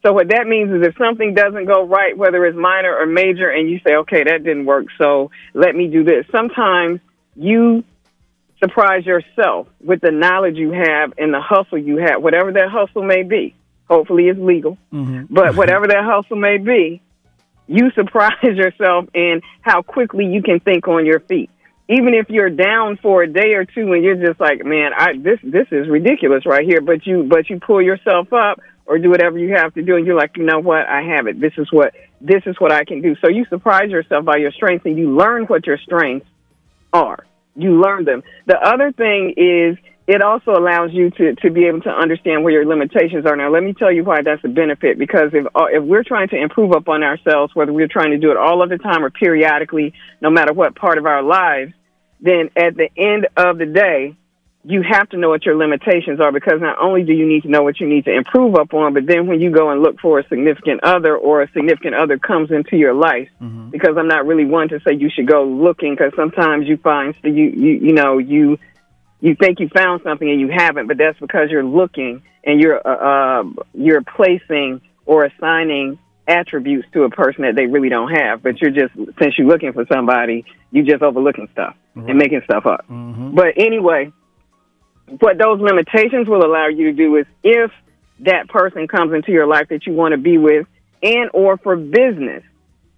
So what that means is if something doesn't go right, whether it's minor or major, and you say, okay, that didn't work, so let me do this. Sometimes you surprise yourself with the knowledge you have and the hustle you have, whatever that hustle may be. Hopefully it's legal, mm-hmm. but (laughs) whatever that hustle may be, you surprise (laughs) yourself in how quickly you can think on your feet. Even if you're down for a day or two and you're just like, man, I this this is ridiculous right here, but you but you pull yourself up or do whatever you have to do and you're like you know what? I have it. This is what this is what i can do. So you surprise yourself by your strengths and you learn what your strengths are. You learn them. The other thing is it also allows you to, to be able to understand where your limitations are. Now, let me tell you why that's a benefit. Because if uh, if we're trying to improve upon ourselves, whether we're trying to do it all of the time or periodically, no matter what part of our lives, then at the end of the day, you have to know what your limitations are because not only do you need to know what you need to improve upon, but then when you go and look for a significant other or a significant other comes into your life, mm-hmm. because I'm not really one to say you should go looking because sometimes you find you, you, you know, you, you think you found something and you haven't, but that's because you're looking and you're, uh, uh, you're placing or assigning attributes to a person that they really don't have, but you're just, since you're looking for somebody, you're just overlooking stuff right. and making stuff up. Mm-hmm. But anyway, what those limitations will allow you to do is if that person comes into your life that you want to be with and or for business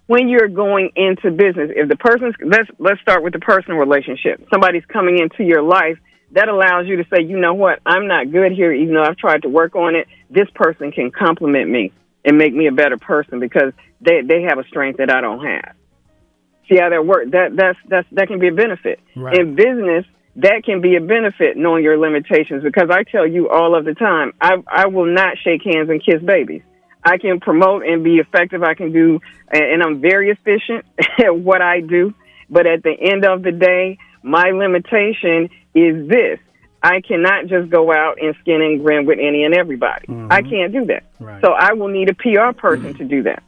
when you're going into business if the person's let's let's start with the personal relationship somebody's coming into your life that allows you to say you know what i'm not good here even though i've tried to work on it this person can compliment me and make me a better person because they they have a strength that i don't have see how that works that that's that's that can be a benefit right. in business that can be a benefit knowing your limitations because I tell you all of the time, I, I will not shake hands and kiss babies. I can promote and be effective. I can do, and I'm very efficient (laughs) at what I do. But at the end of the day, my limitation is this. I cannot just go out and skin and grin with any and everybody. Mm-hmm. I can't do that. Right. So I will need a PR person to do that.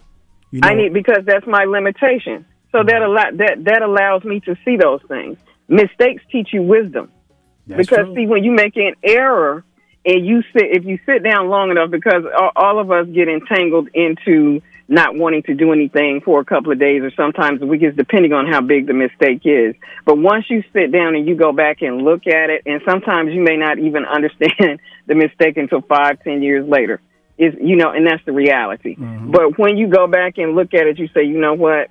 You know, I need because that's my limitation. So mm-hmm. that allow that that allows me to see those things mistakes teach you wisdom. Because true. see, when you make an error and you sit, if you sit down long enough, because all, all of us get entangled into not wanting to do anything for a couple of days or sometimes weeks, depending on how big the mistake is. But once you sit down and you go back and look at it, and sometimes you may not even (laughs) understand the mistake until five, ten years later. Is you know, and that's the reality. Mm-hmm. But when you go back and look at it, you say, you know what,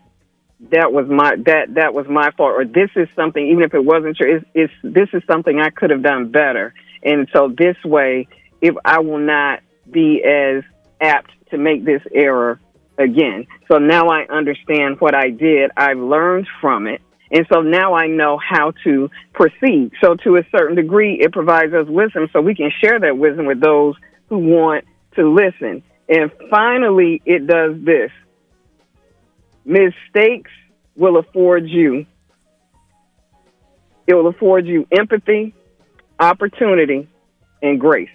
that was my that that was my fault or this is something even if it wasn't true it's, it's this is something i could have done better and so this way if i will not be as apt to make this error again so now i understand what i did i've learned from it and so now i know how to proceed so to a certain degree it provides us wisdom so we can share that wisdom with those who want to listen and finally it does this mistakes will afford you it will afford you empathy opportunity and grace.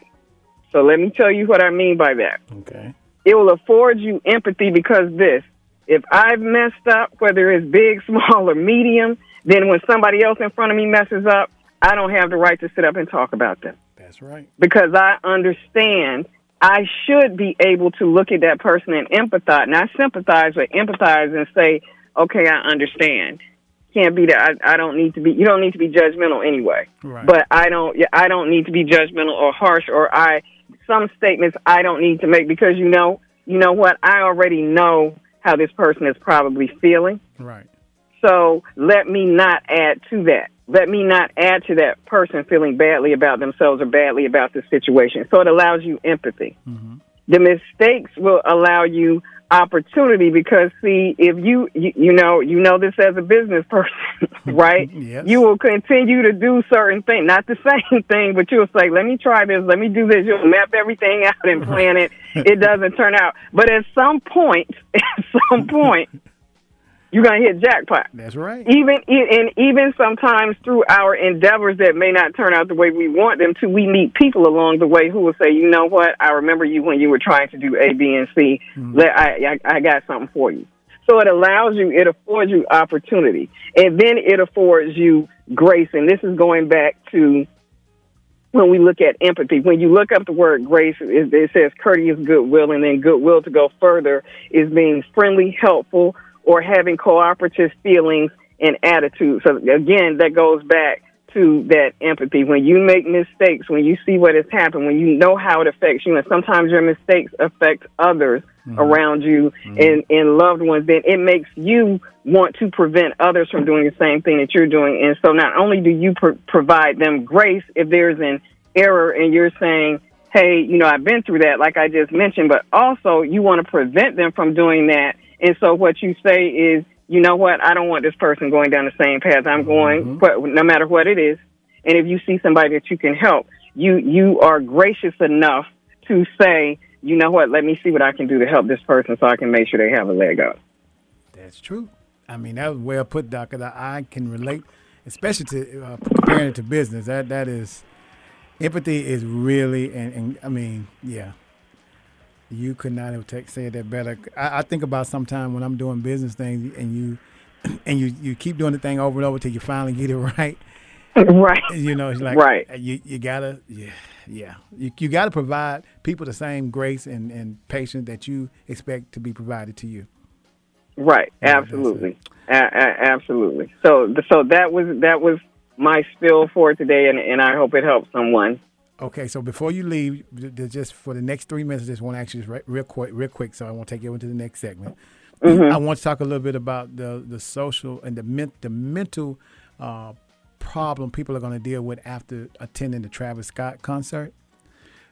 So let me tell you what I mean by that. Okay. It will afford you empathy because this, if I've messed up, whether it's big, (laughs) small, or medium, then when somebody else in front of me messes up, I don't have the right to sit up and talk about them. That's right. Because I understand I should be able to look at that person and empathize, not sympathize, but empathize and say, okay, I understand. Can't be that I, I don't need to be. You don't need to be judgmental anyway. Right. But I don't. I don't need to be judgmental or harsh or I. Some statements I don't need to make because you know. You know what? I already know how this person is probably feeling. Right. So let me not add to that. Let me not add to that person feeling badly about themselves or badly about the situation. So it allows you empathy. Mm-hmm. The mistakes will allow you opportunity because see if you, you you know you know this as a business person (laughs) right? (laughs) Yes. you will continue to do certain things not the (laughs) same thing but you'll say let me try this. Let me do this. You'll map everything out and plan it. It doesn't turn out. But at some point at some point you're gonna hit jackpot. That's right. Even and even sometimes through our endeavors that may not turn out the way we want them to, we meet people along the way who will say, "You know what? I remember you when you were trying to do A, B, and C. Mm-hmm. Let I, I I got something for you." So it allows you, it affords you opportunity, and then it affords you grace. And this is going back to when we look at empathy. When you look up the word grace, it, it says courteous goodwill, and then goodwill to go further is being friendly, helpful or having cooperative feelings and attitudes. So again, that goes back to that empathy. When you make mistakes, when you see what has happened, when you know how it affects you, and sometimes your mistakes affect others mm-hmm. around you mm-hmm. and, and loved ones, then it makes you want to prevent others from doing the same thing that you're doing. And so not only do you pr- provide them grace if there's an error and you're saying, hey, you know, I've been through that, like I just mentioned, but also you want to prevent them from doing that and so what you say is, you know what? I don't want this person going down the same path I'm going, mm-hmm. no matter what it is. And if you see somebody that you can help, you you are gracious enough to say, you know what? Let me see what I can do to help this person, so I can make sure they have a leg up. That's true. I mean, that was well put, Doctor. I can relate, especially to uh, comparing it to business. That that is empathy is really, and, and I mean, yeah, you could not have said that better. I, I think about sometimes when I'm doing business things and you (clears throat) and you, you keep doing the thing over and over till you finally get it (laughs) right. Right. You know, it's like right. You you gotta yeah yeah you you gotta provide people the same grace and, and patience that you expect to be provided to you. Right. Yeah, absolutely. A- a- absolutely. So so that was that was my spill for today, and and I hope it helps someone. Okay, so before you leave, just for the next three minutes, I just want to ask you real quick, real quick, so I won't take you into the next segment. Mm-hmm. I want to talk a little bit about the the social and the men, the mental uh, problem people are going to deal with after attending the Travis Scott concert.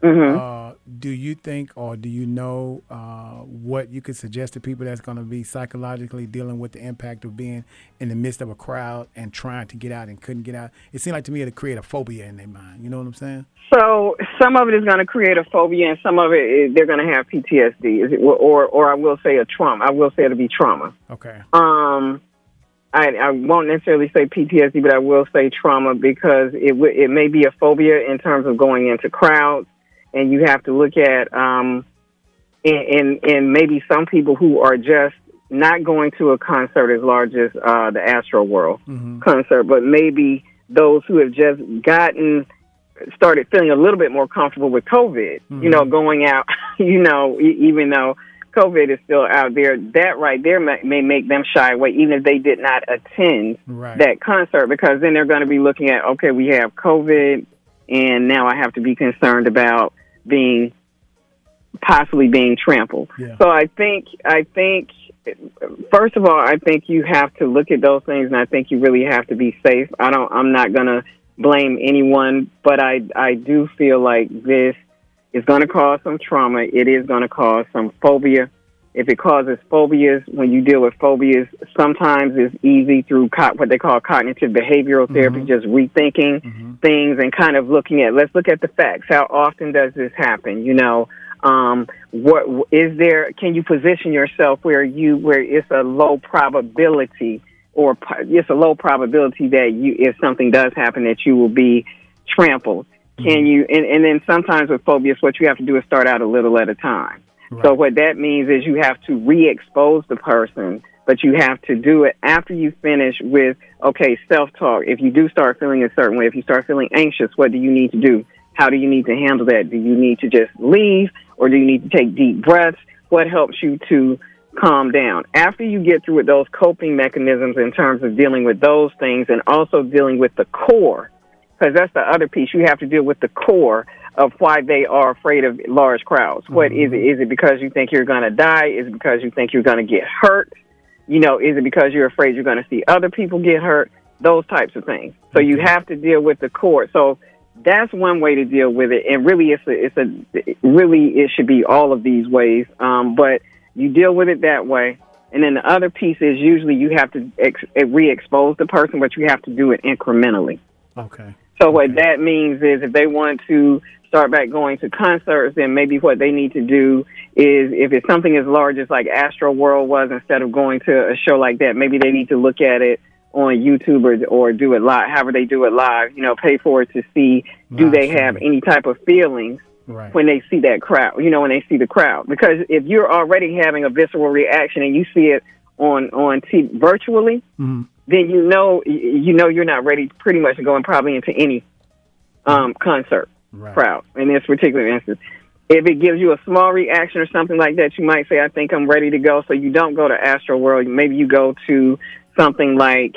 Mm-hmm. Uh, do you think, or do you know uh, what you could suggest to people that's going to be psychologically dealing with the impact of being in the midst of a crowd and trying to get out and couldn't get out? It seemed like to me it create a phobia in their mind. You know what I'm saying? So some of it is going to create a phobia, and some of it they're going to have PTSD, or or I will say a trauma. I will say it'll be trauma. Okay. Um. I, I won't necessarily say PTSD, but I will say trauma because it w- it may be a phobia in terms of going into crowds and you have to look at um, and, and, maybe some people who are just not going to a concert as large as uh, the Astroworld mm-hmm. concert, but maybe those who have just gotten started feeling a little bit more comfortable with COVID. Mm-hmm. You know, going out. (laughs) You know, even though COVID is still out there, that right there may, may make them shy away, even if they did not attend right. that concert, because then they're going to be looking at, okay, we have COVID, and now I have to be concerned about being possibly being trampled. Yeah. So I think I think first of all, I think you have to look at those things, and I think you really have to be safe. I don't. I'm not gonna blame anyone, but I I do feel like this is going to cause some trauma. It is going to cause some phobia. If it causes phobias, when you deal with phobias, sometimes it's easy through co- what they call cognitive behavioral therapy, mm-hmm. just rethinking mm-hmm. things and kind of looking at, let's look at the facts. How often does this happen? You know, um, what is there? Can you position yourself where you, where it's a low probability or it's a low probability that you, if something does happen, that you will be trampled, can you? And, and then sometimes with phobias, what you have to do is start out a little at a time. Right. So what that means is you have to re-expose the person, but you have to do it after you finish with okay self-talk. If you do start feeling a certain way, if you start feeling anxious, what do you need to do? How do you need to handle that? Do you need to just leave, or do you need to take deep breaths? What helps you to calm down. After you get through with those coping mechanisms in terms of dealing with those things and also dealing with the core, because that's the other piece. You have to deal with the core of why they are afraid of large crowds. Mm-hmm. What is it? Is it because you think you're going to die? Is it because you think you're going to get hurt? You know, is it because you're afraid you're going to see other people get hurt? Those types of things. So you have to deal with the core. So that's one way to deal with it. And really, it's a, it's a, really, it should be all of these ways. Um, but you deal with it that way. And then the other piece is usually you have to ex- re-expose the person, but you have to do it incrementally. Okay. So what that means is if they want to start back going to concerts, then maybe what they need to do is if it's something as large as like Astro World was, instead of going to a show like that, maybe they need to look at it on YouTube or, or do it live, however they do it live, you know, pay for it to see do they have any type of feelings right. when they see that crowd, you know, when they see the crowd. Because if you're already having a visceral reaction and you see it on on TV virtually, mm-hmm. then you know you know you're not ready pretty much going probably into any um, concert right. crowd in this particular instance. If it gives you a small reaction or something like that, you might say, "I think I'm ready to go." So you don't go to Astro World. Maybe you go to something like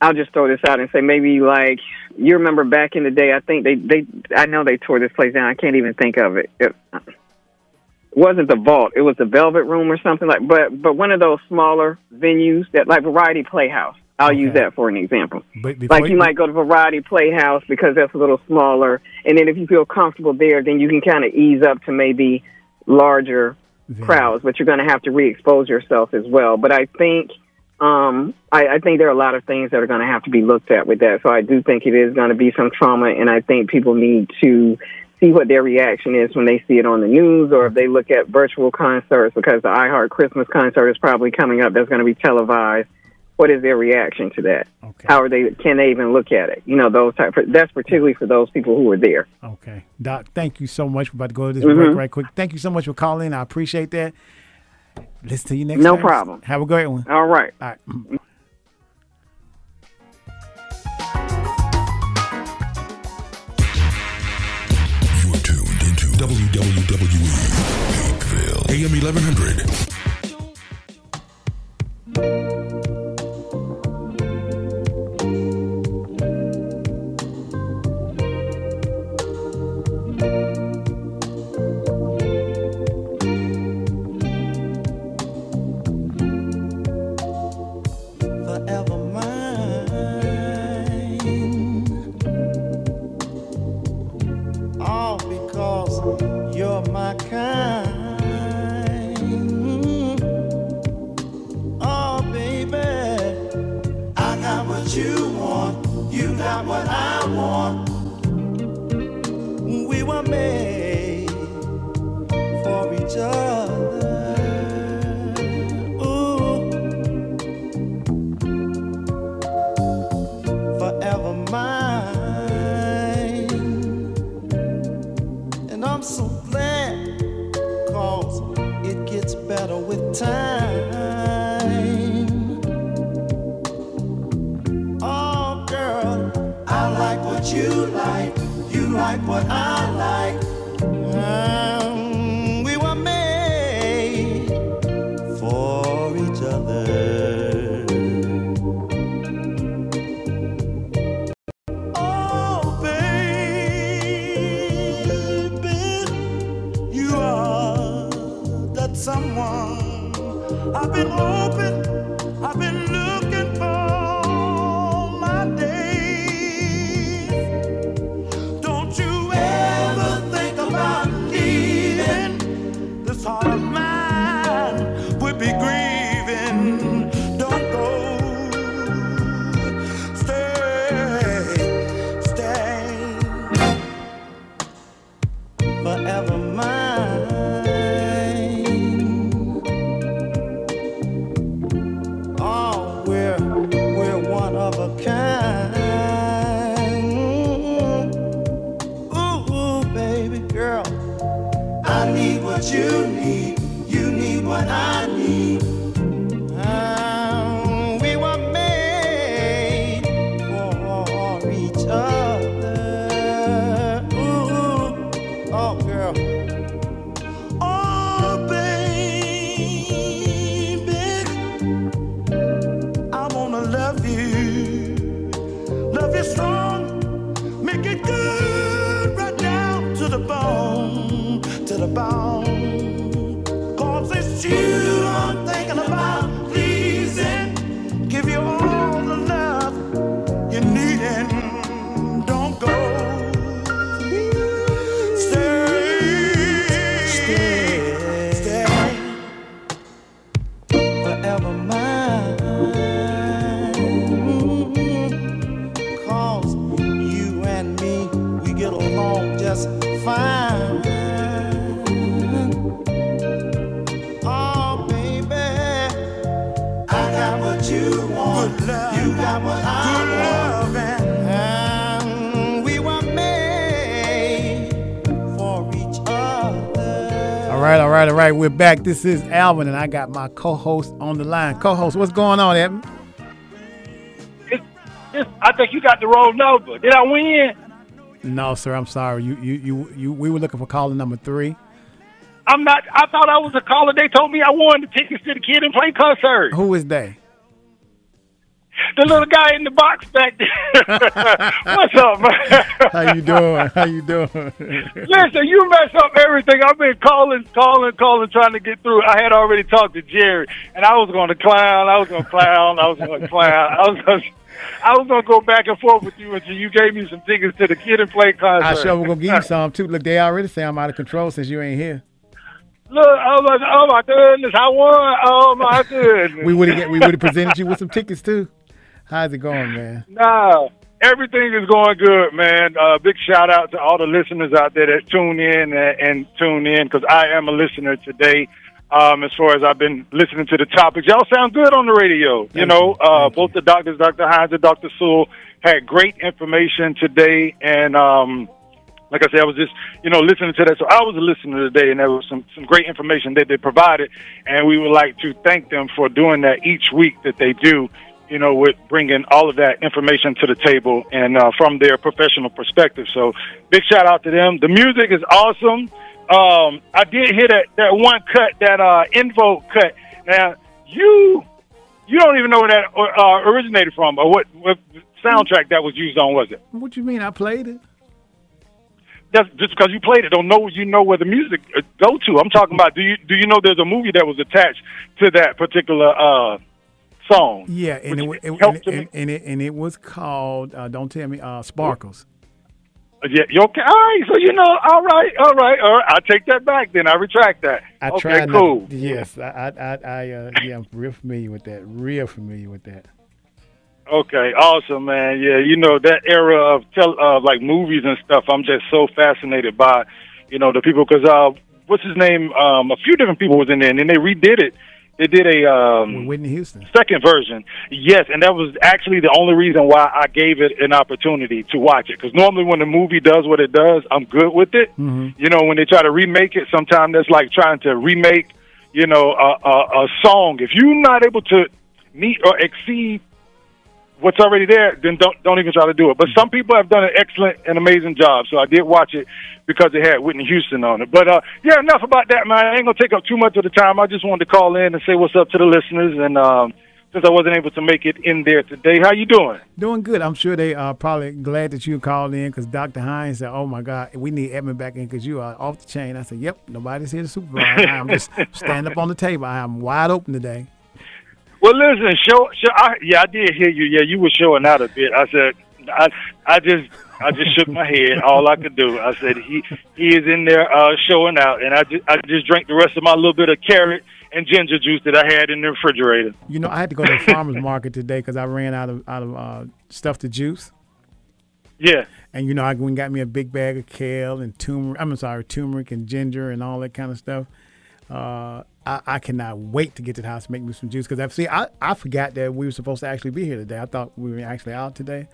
I'll just throw this out and say maybe like you remember back in the day. I think they they I know they tore this place down. I can't even think of it. It wasn't the vault. It was the Velvet Room or something like. But but one of those smaller venues that like Variety Playhouse. I'll okay. use that for an example. like you, you might go to Variety Playhouse because that's a little smaller, and then if you feel comfortable there, then you can kind of ease up to maybe larger crowds. But you're going to have to re-expose yourself as well. But I think um, I, I think there are a lot of things that are going to have to be looked at with that. So I do think it is going to be some trauma, and I think people need to see what their reaction is when they see it on the news or if they look at virtual concerts because the iHeart Christmas concert is probably coming up that's going to be televised. What is their reaction to that? Okay. How are they? Can they even look at it? You know, those type. Of, that's particularly for those people who are there. Okay, Doc. Thank you so much. We're about to go to this mm-hmm. break right quick. Thank you so much for calling. I appreciate that. Listen to you next. Time. No problem. Have a great one. All right. All right. You're tuned into WWWE Hapeville, AM 1100. Right, all right, all right. We're back. This is Alvin, and I got my co-host on the line. Co-host, what's going on, Evan? I think you got the wrong number. Did I win? No, sir. I'm sorry. You, you, you, you. We were looking for caller number three. I'm not. I thought I was a caller. They told me I won the tickets to the Kid and Play concert. Who is they? The little guy in the box back there. (laughs) What's up, man? How you doing? How you doing? Listen, you mess up everything. I've been calling, calling, calling, trying to get through. I had already talked to Jerry, and I was going to clown. I was going to clown. I was going to clown. I was going. to I was gonna go back and forth with you until you gave me some tickets to the Kid and Play concert. I sure was gonna give you some too. Look, they already say I'm out of control since you ain't here. Look, oh my, oh my goodness, I won! Oh my (laughs) goodness. we would have we would have presented you with some tickets too. How's it going, man? Nah, everything is going good, man. Uh, big shout out to all the listeners out there that tune in and, and tune in because I am a listener today. Um, as far as I've been listening to the topics, y'all sound good on the radio. you Thank know, you. uh, Thank both the doctors, Dr. Hines and Dr. Sewell, had great information today, and um, like I said, I was just you know listening to that. So I was a listener today, and there was some some great information that they provided, and we would like to thank them for doing that each week that they do. You know, with bringing all of that information to the table and uh, from their professional perspective. So, big shout out to them. The music is awesome. Um, I did hear that that one cut, that uh, En Vogue cut. Now, you you don't even know where that uh, originated from, or what, what soundtrack that was used on. Was it? What you mean? I played it. That's just because you played it. Don't know you know where the music uh, go to. I'm talking about. Do you do you know there's a movie that was attached to that particular uh, song? Yeah, and it, Which it, helped and, and, and it and it was called. Uh, don't tell me. Uh, Sparkles. Yeah, you okay? All right. So you know, all right, all right, all right. I take that back. Then I retract that. I okay, tried. cool. Not, yes, I, I, I, I uh, yeah, I'm real familiar with that. Real familiar with that. Okay, awesome, man. Yeah, you know that era of tel- uh, like movies and stuff. I'm just so fascinated by, you know, the people because uh, what's his name? Um, a few different people was in there, and then they redid it. They did a um, Whitney Houston. second version. Yes, and that was actually the only reason why I gave it an opportunity to watch it. Because normally when the movie does what it does, I'm good with it. Mm-hmm. You know, when they try to remake it, sometimes that's like trying to remake, you know, a, a, a song. If you're not able to meet or exceed what's already there, then don't don't even try to do it. But some people have done an excellent and amazing job. So I did watch it because it had Whitney Houston on it. But uh, yeah, enough about that, man. I ain't gonna take up too much of the time. I just wanted to call in and say what's up to the listeners. And um, since I wasn't able to make it in there today, how you doing? Doing good. I'm sure they are probably glad that you called in because Dr. Hines said, "Oh my God, we need Edmund back in because you are off the chain." I said, "Yep, nobody's here to supervise. I'm just (laughs) stand up on the table. I am wide open today." Well, listen, show, show I, yeah, I did hear you. Yeah, you were showing out a bit. I said, I, I just, I just shook my head. All I could do, I said, he, he is in there uh, showing out, and I just, I just drank the rest of my little bit of carrot and ginger juice that I had in the refrigerator. You know, I had to go to the farmers market today because I ran out of out of uh, stuff to juice. Yeah. And you know, I went and got me a big bag of kale and turmeric. I'm sorry, turmeric and ginger and all that kind of stuff. Uh, I, I cannot wait to get to the house and make me some juice because I see I, I forgot that we were supposed to actually be here today. I thought we were actually out today,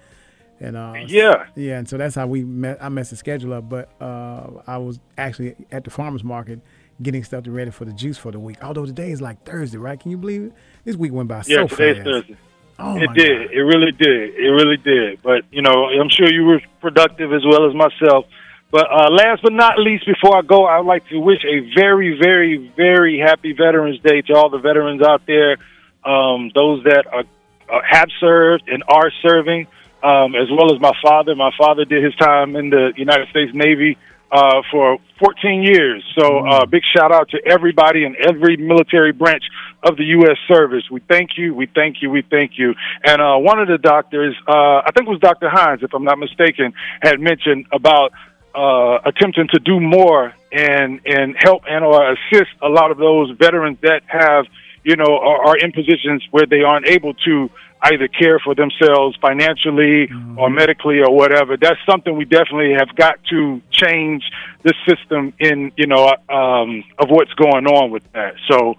And uh, yeah, yeah, and so that's how we met. I messed the schedule up, but uh, I was actually at the farmers market getting stuff ready for the juice for the week. Although today is like Thursday, right? Can you believe it? This week went by yeah, so today's fast. Thursday. Oh it did. It really did. It really did. But you know, I'm sure you were productive as well as myself. But uh, last but not least, before I go, I'd like to wish a very, very, very happy Veterans Day to all the veterans out there, um, those that are, uh, have served and are serving, um, as well as my father. My father did his time in the United States Navy uh, for 14 years. So, uh, big shout out to everybody in every military branch of the U.S. service. We thank you. We thank you. We thank you. And uh, one of the doctors, uh, I think it was Dr. Hines, if I'm not mistaken, had mentioned about uh, attempting to do more and and help and or assist a lot of those veterans that have you know are, are in positions where they aren't able to either care for themselves financially or medically or whatever. That's something we definitely have got to change the system in you know um, of what's going on with that. So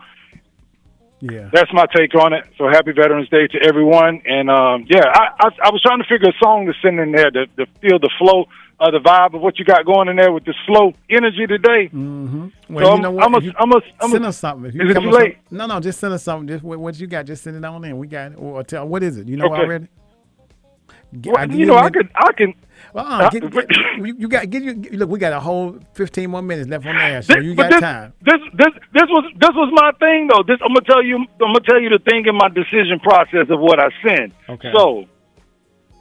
Yeah. that's my take on it. So happy Veterans Day to everyone. And um, yeah, I, I, I was trying to figure a song to send in there to, to feel the flow of the vibe of what you got going in there with the slow energy today. Mm-hmm. So Well, I'm, you know what? I'm a, you I'm a, I'm send a, us something. If you is it too late? some- no, no, just send us something. Just what, what you got, just send it on in. We got it. Or tell what is it? You know Okay. already. Well, I you know, I can, I can. Well, uh, uh, get, get, you, you got get you look. We got a whole fifteen more minutes left on the air, so This- you got this, time. This this this was this was my thing though. This I'm gonna tell you. I'm gonna tell you the thing in my decision process of what I send. Okay. So,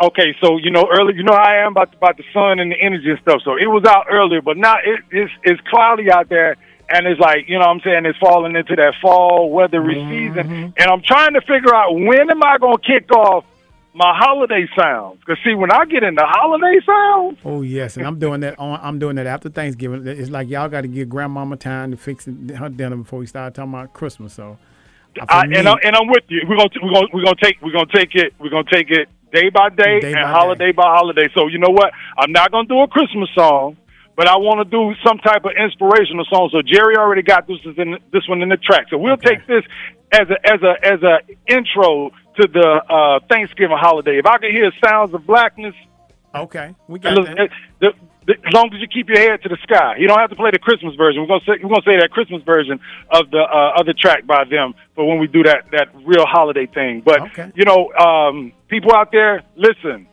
okay, so you know early, you know how I am about about the sun and the energy and stuff. So it was out earlier, but now it, it's it's cloudy out there. And it's like, you know what I'm saying, it's falling into that fall weathery Mm-hmm. season. And I'm trying to figure out when am I going to kick off my holiday sounds? Because, see, when I get into holiday sounds, Oh yes, and I'm doing that on. I'm doing that after Thanksgiving. It's like y'all got to give Grandmama time to fix her dinner before we start talking about Christmas. So, I, me- and I'm and I'm with you. We're gonna we're gonna we're gonna take we're gonna take it we're gonna take it day by day, Day and by holiday by holiday. So you know what? I'm not gonna do a Christmas song, but I want to do some type of inspirational song. So Jerry already got this is in this one in the track. So we'll take this as a as a as a intro to the uh, Thanksgiving holiday. If I can hear sounds of blackness, okay, we got the, the, as long as you keep your head to the sky, you don't have to play the Christmas version. We're gonna say we're gonna say that Christmas version of the uh, other track by them for when we do that that real holiday thing. But you know, um, people out there, listen,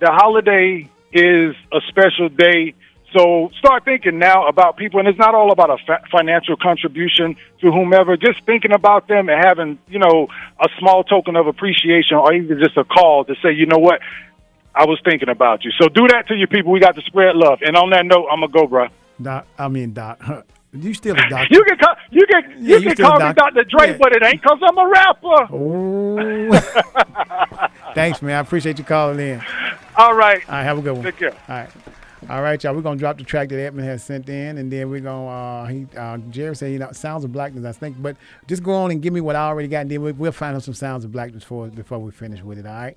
the holiday is a special day. So start thinking now about people, and it's not all about a fa- financial contribution to whomever. Just thinking about them and having, you know, a small token of appreciation, or even just a call to say, you know what, I was thinking about you. So do that to your people. We got to spread love. And on that note, I'm gonna go, bro. Doc, I mean Doc, you still a (laughs) doctor. You can call you can Yeah, you you can call me doc- Dr. Dre, yeah. but it ain't cause I'm a rapper. (laughs) Thanks, man. I appreciate you calling in. All right. All right, have a good one. Take care. All right. All right, y'all. We're gonna drop the track that Edmund has sent in, and then we're gonna. Uh, he, uh, Jerry said, you know, sounds of blackness. I think, but just go on and give me what I already got, and then we, we'll find out some sounds of blackness for before we finish with it. All right.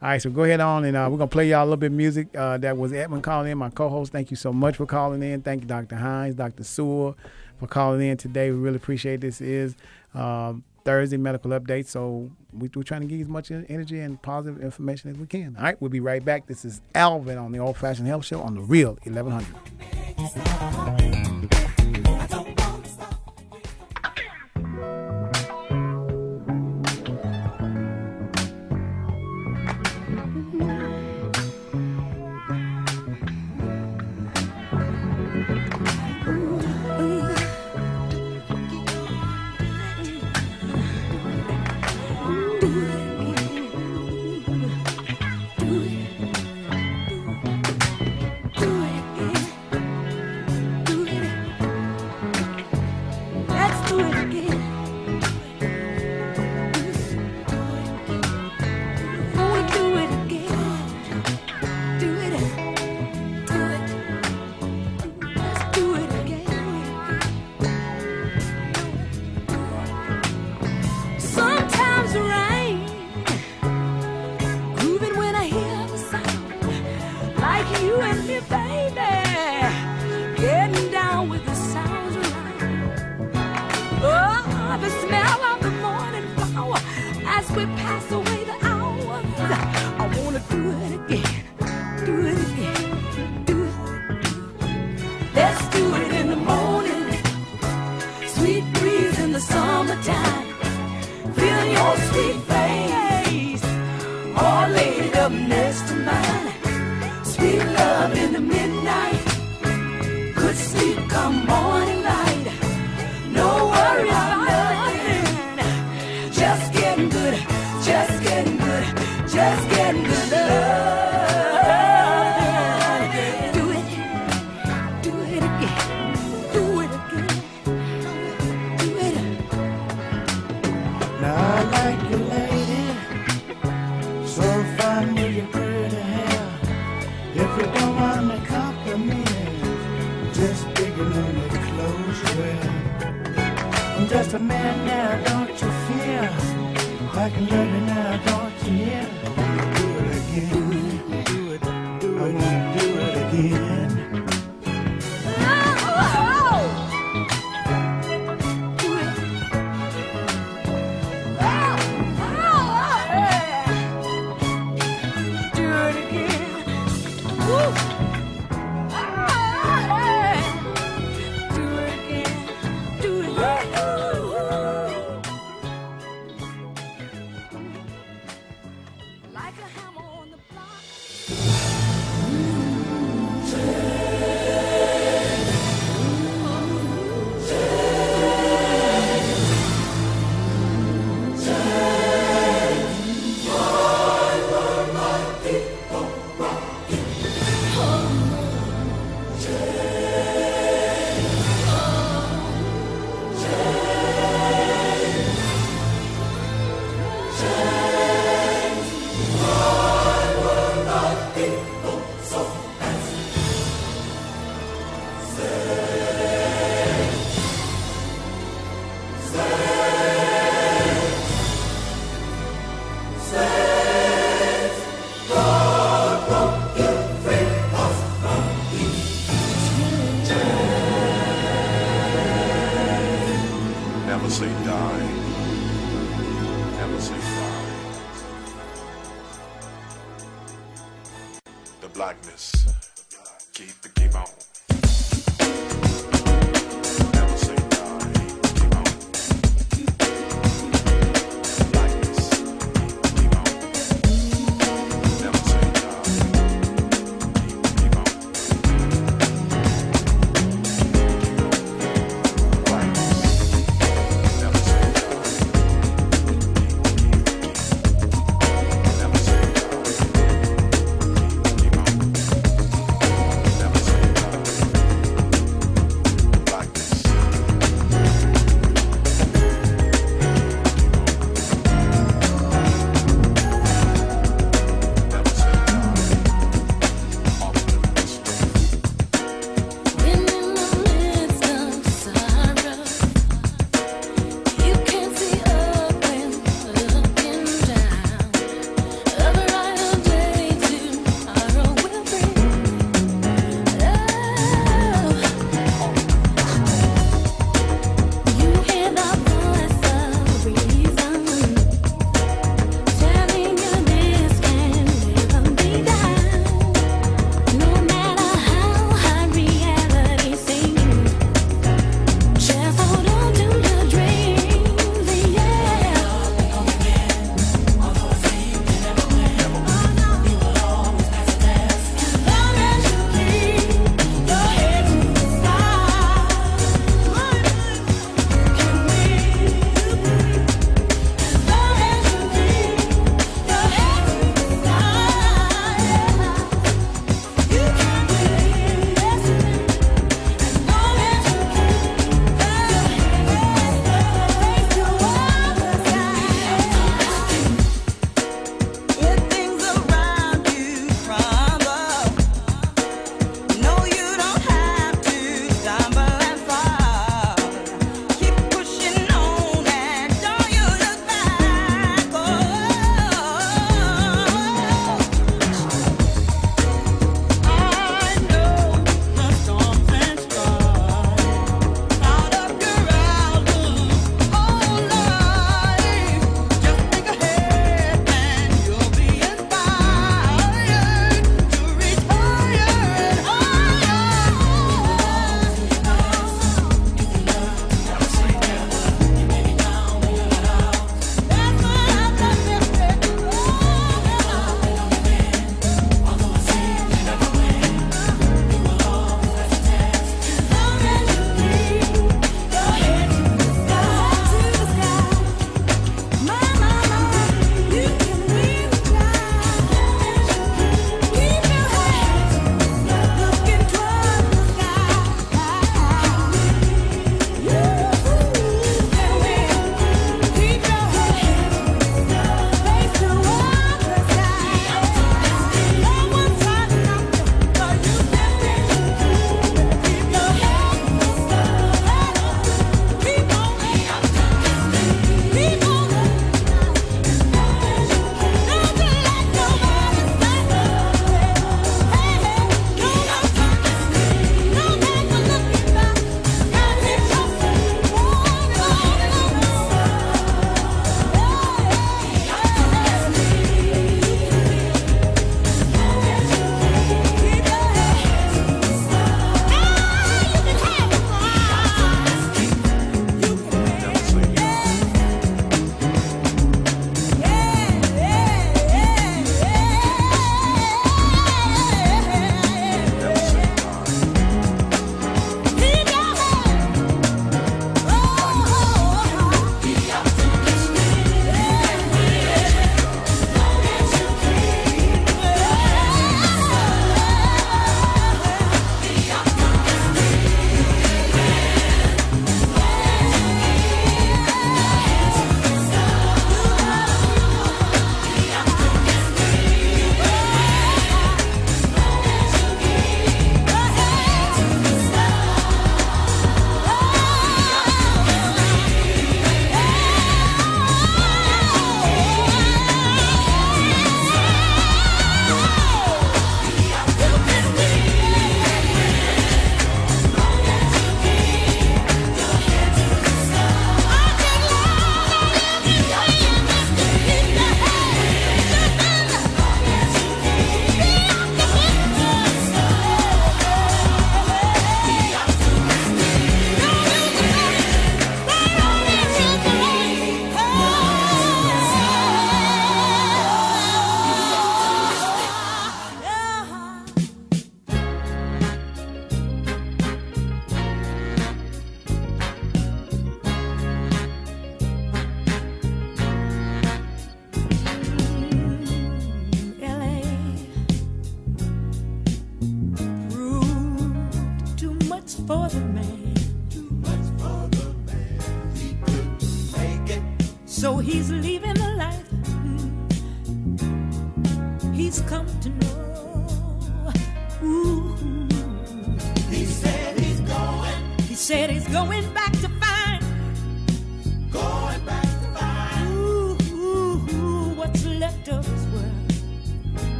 All right, so go ahead on, and uh, we're gonna play y'all a little bit of music. Uh, that was Edmund calling in, my co-host. Thank you so much for calling in. Thank you, Dr. Hines, Dr. Sewell, for calling in today. We really appreciate this. Is um, Thursday medical update, so we, we're trying to give as much energy and positive information as we can. All right, we'll be right back. This is Alvin on the Old Fashioned Health Show on the Real 1100.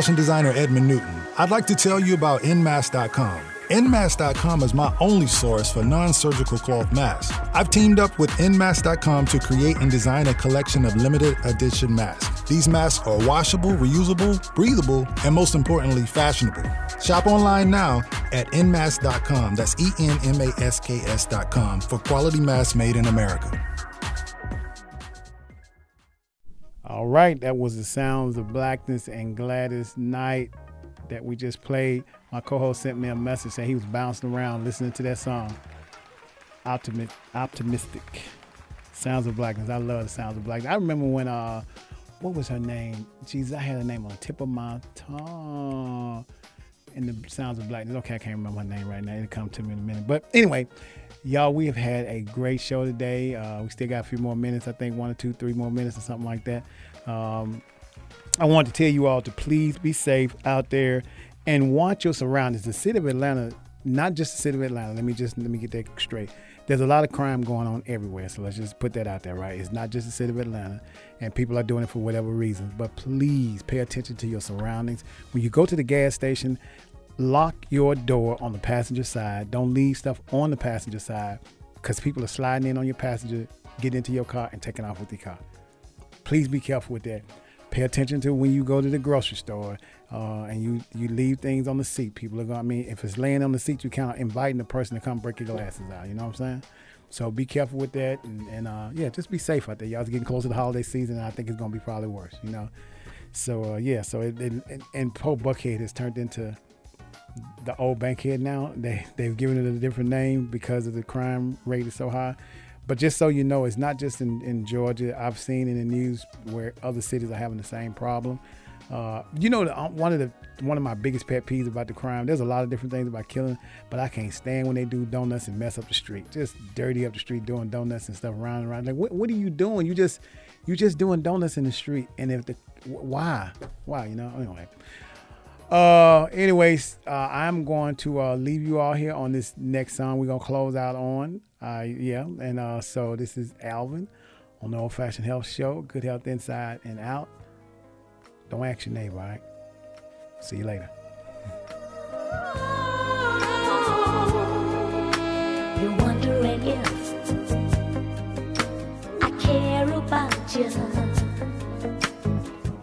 Fashion designer Edmund Newton. I'd like to tell you about Nmask.com. Nmask.com is my only source for non surgical cloth masks. I've teamed up with Nmask.com to create and design a collection of limited edition masks. These masks are washable, reusable, breathable, and most importantly, fashionable. Shop online now at Nmask.com. That's E N M A S K S.com for quality masks made in America. All right, that was the sounds of blackness and Gladys Knight that we just played. My co-host sent me a message saying he was bouncing around listening to that song. Optimi- optimistic. Sounds of Blackness. I love the Sounds of Blackness. I remember when uh what was her name? Jesus, I had her name on the tip of my tongue. And the Sounds of Blackness. Okay, I can't remember her name right now. It'll come to me in a minute. But anyway, y'all, we have had a great show today. Uh, we still got a few more minutes. I think one or two, three more minutes or something like that. Um, I want to tell you all to please be safe out there and watch your surroundings. The city of Atlanta, not just the city of Atlanta. Let me just let me get that straight. There's a lot of crime going on everywhere, so let's just put that out there, right? It's not just the city of Atlanta, and people are doing it for whatever reasons. But please pay attention to your surroundings. When you go to the gas station, lock your door on the passenger side. Don't leave stuff on the passenger side because people are sliding in on your passenger, getting into your car, and taking off with your car. Please be careful with that. Pay attention to when you go to the grocery store uh, and you you leave things on the seat. People are going. I mean, if it's laying on the seat, you count inviting the person to come break your glasses out. You know what I'm saying? So be careful with that, and, and uh, yeah, just be safe out there. Y'all's getting close to the holiday season, and I think it's going to be probably worse. You know. So uh, yeah, so it, it, and, and Poe Buckhead has turned into the old Bankhead now. They they've given it a different name because of the crime rate is so high. But just so you know, it's not just in, in Georgia. I've seen in the news where other cities are having the same problem. Uh, you know, the, one of the one of my biggest pet peeves about the crime. There's a lot of different things about killing, but I can't stand when they do donuts and mess up the street. Just dirty up the street doing donuts and stuff around and around. Like, what, what are you doing? You just you just doing donuts in the street. And if the why why you know anyway. Uh, anyways, uh, I'm going to uh, leave you all here on this next song we're going to close out on. Uh, yeah, and uh, so this is Alvin on the Old Fashioned Health Show. Good health inside and out. Don't ask your neighbor, all right? See you later. (laughs) You're wondering if I care about you.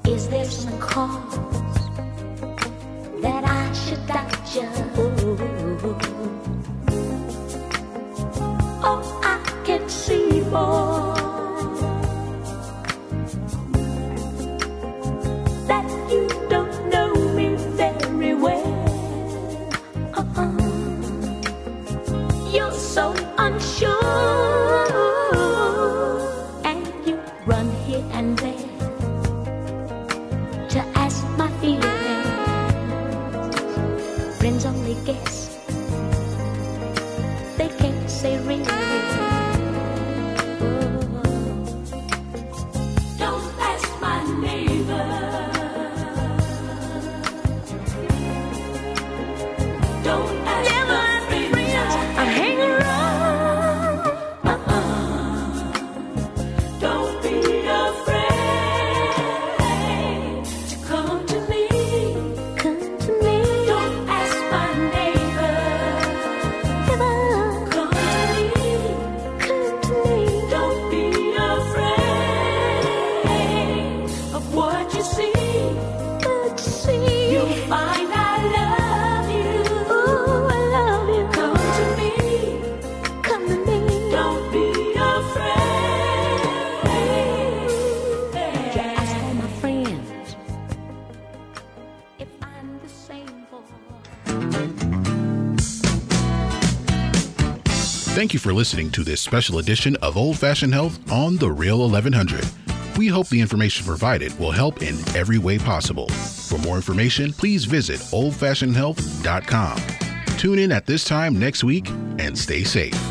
Is there some cause? 是打着。Thank you for listening to this special edition of Old Fashioned Health on The Real 1100. We hope the information provided will help in every way possible. For more information, please visit oldfashionedhealth.com. Tune in at this time next week and stay safe.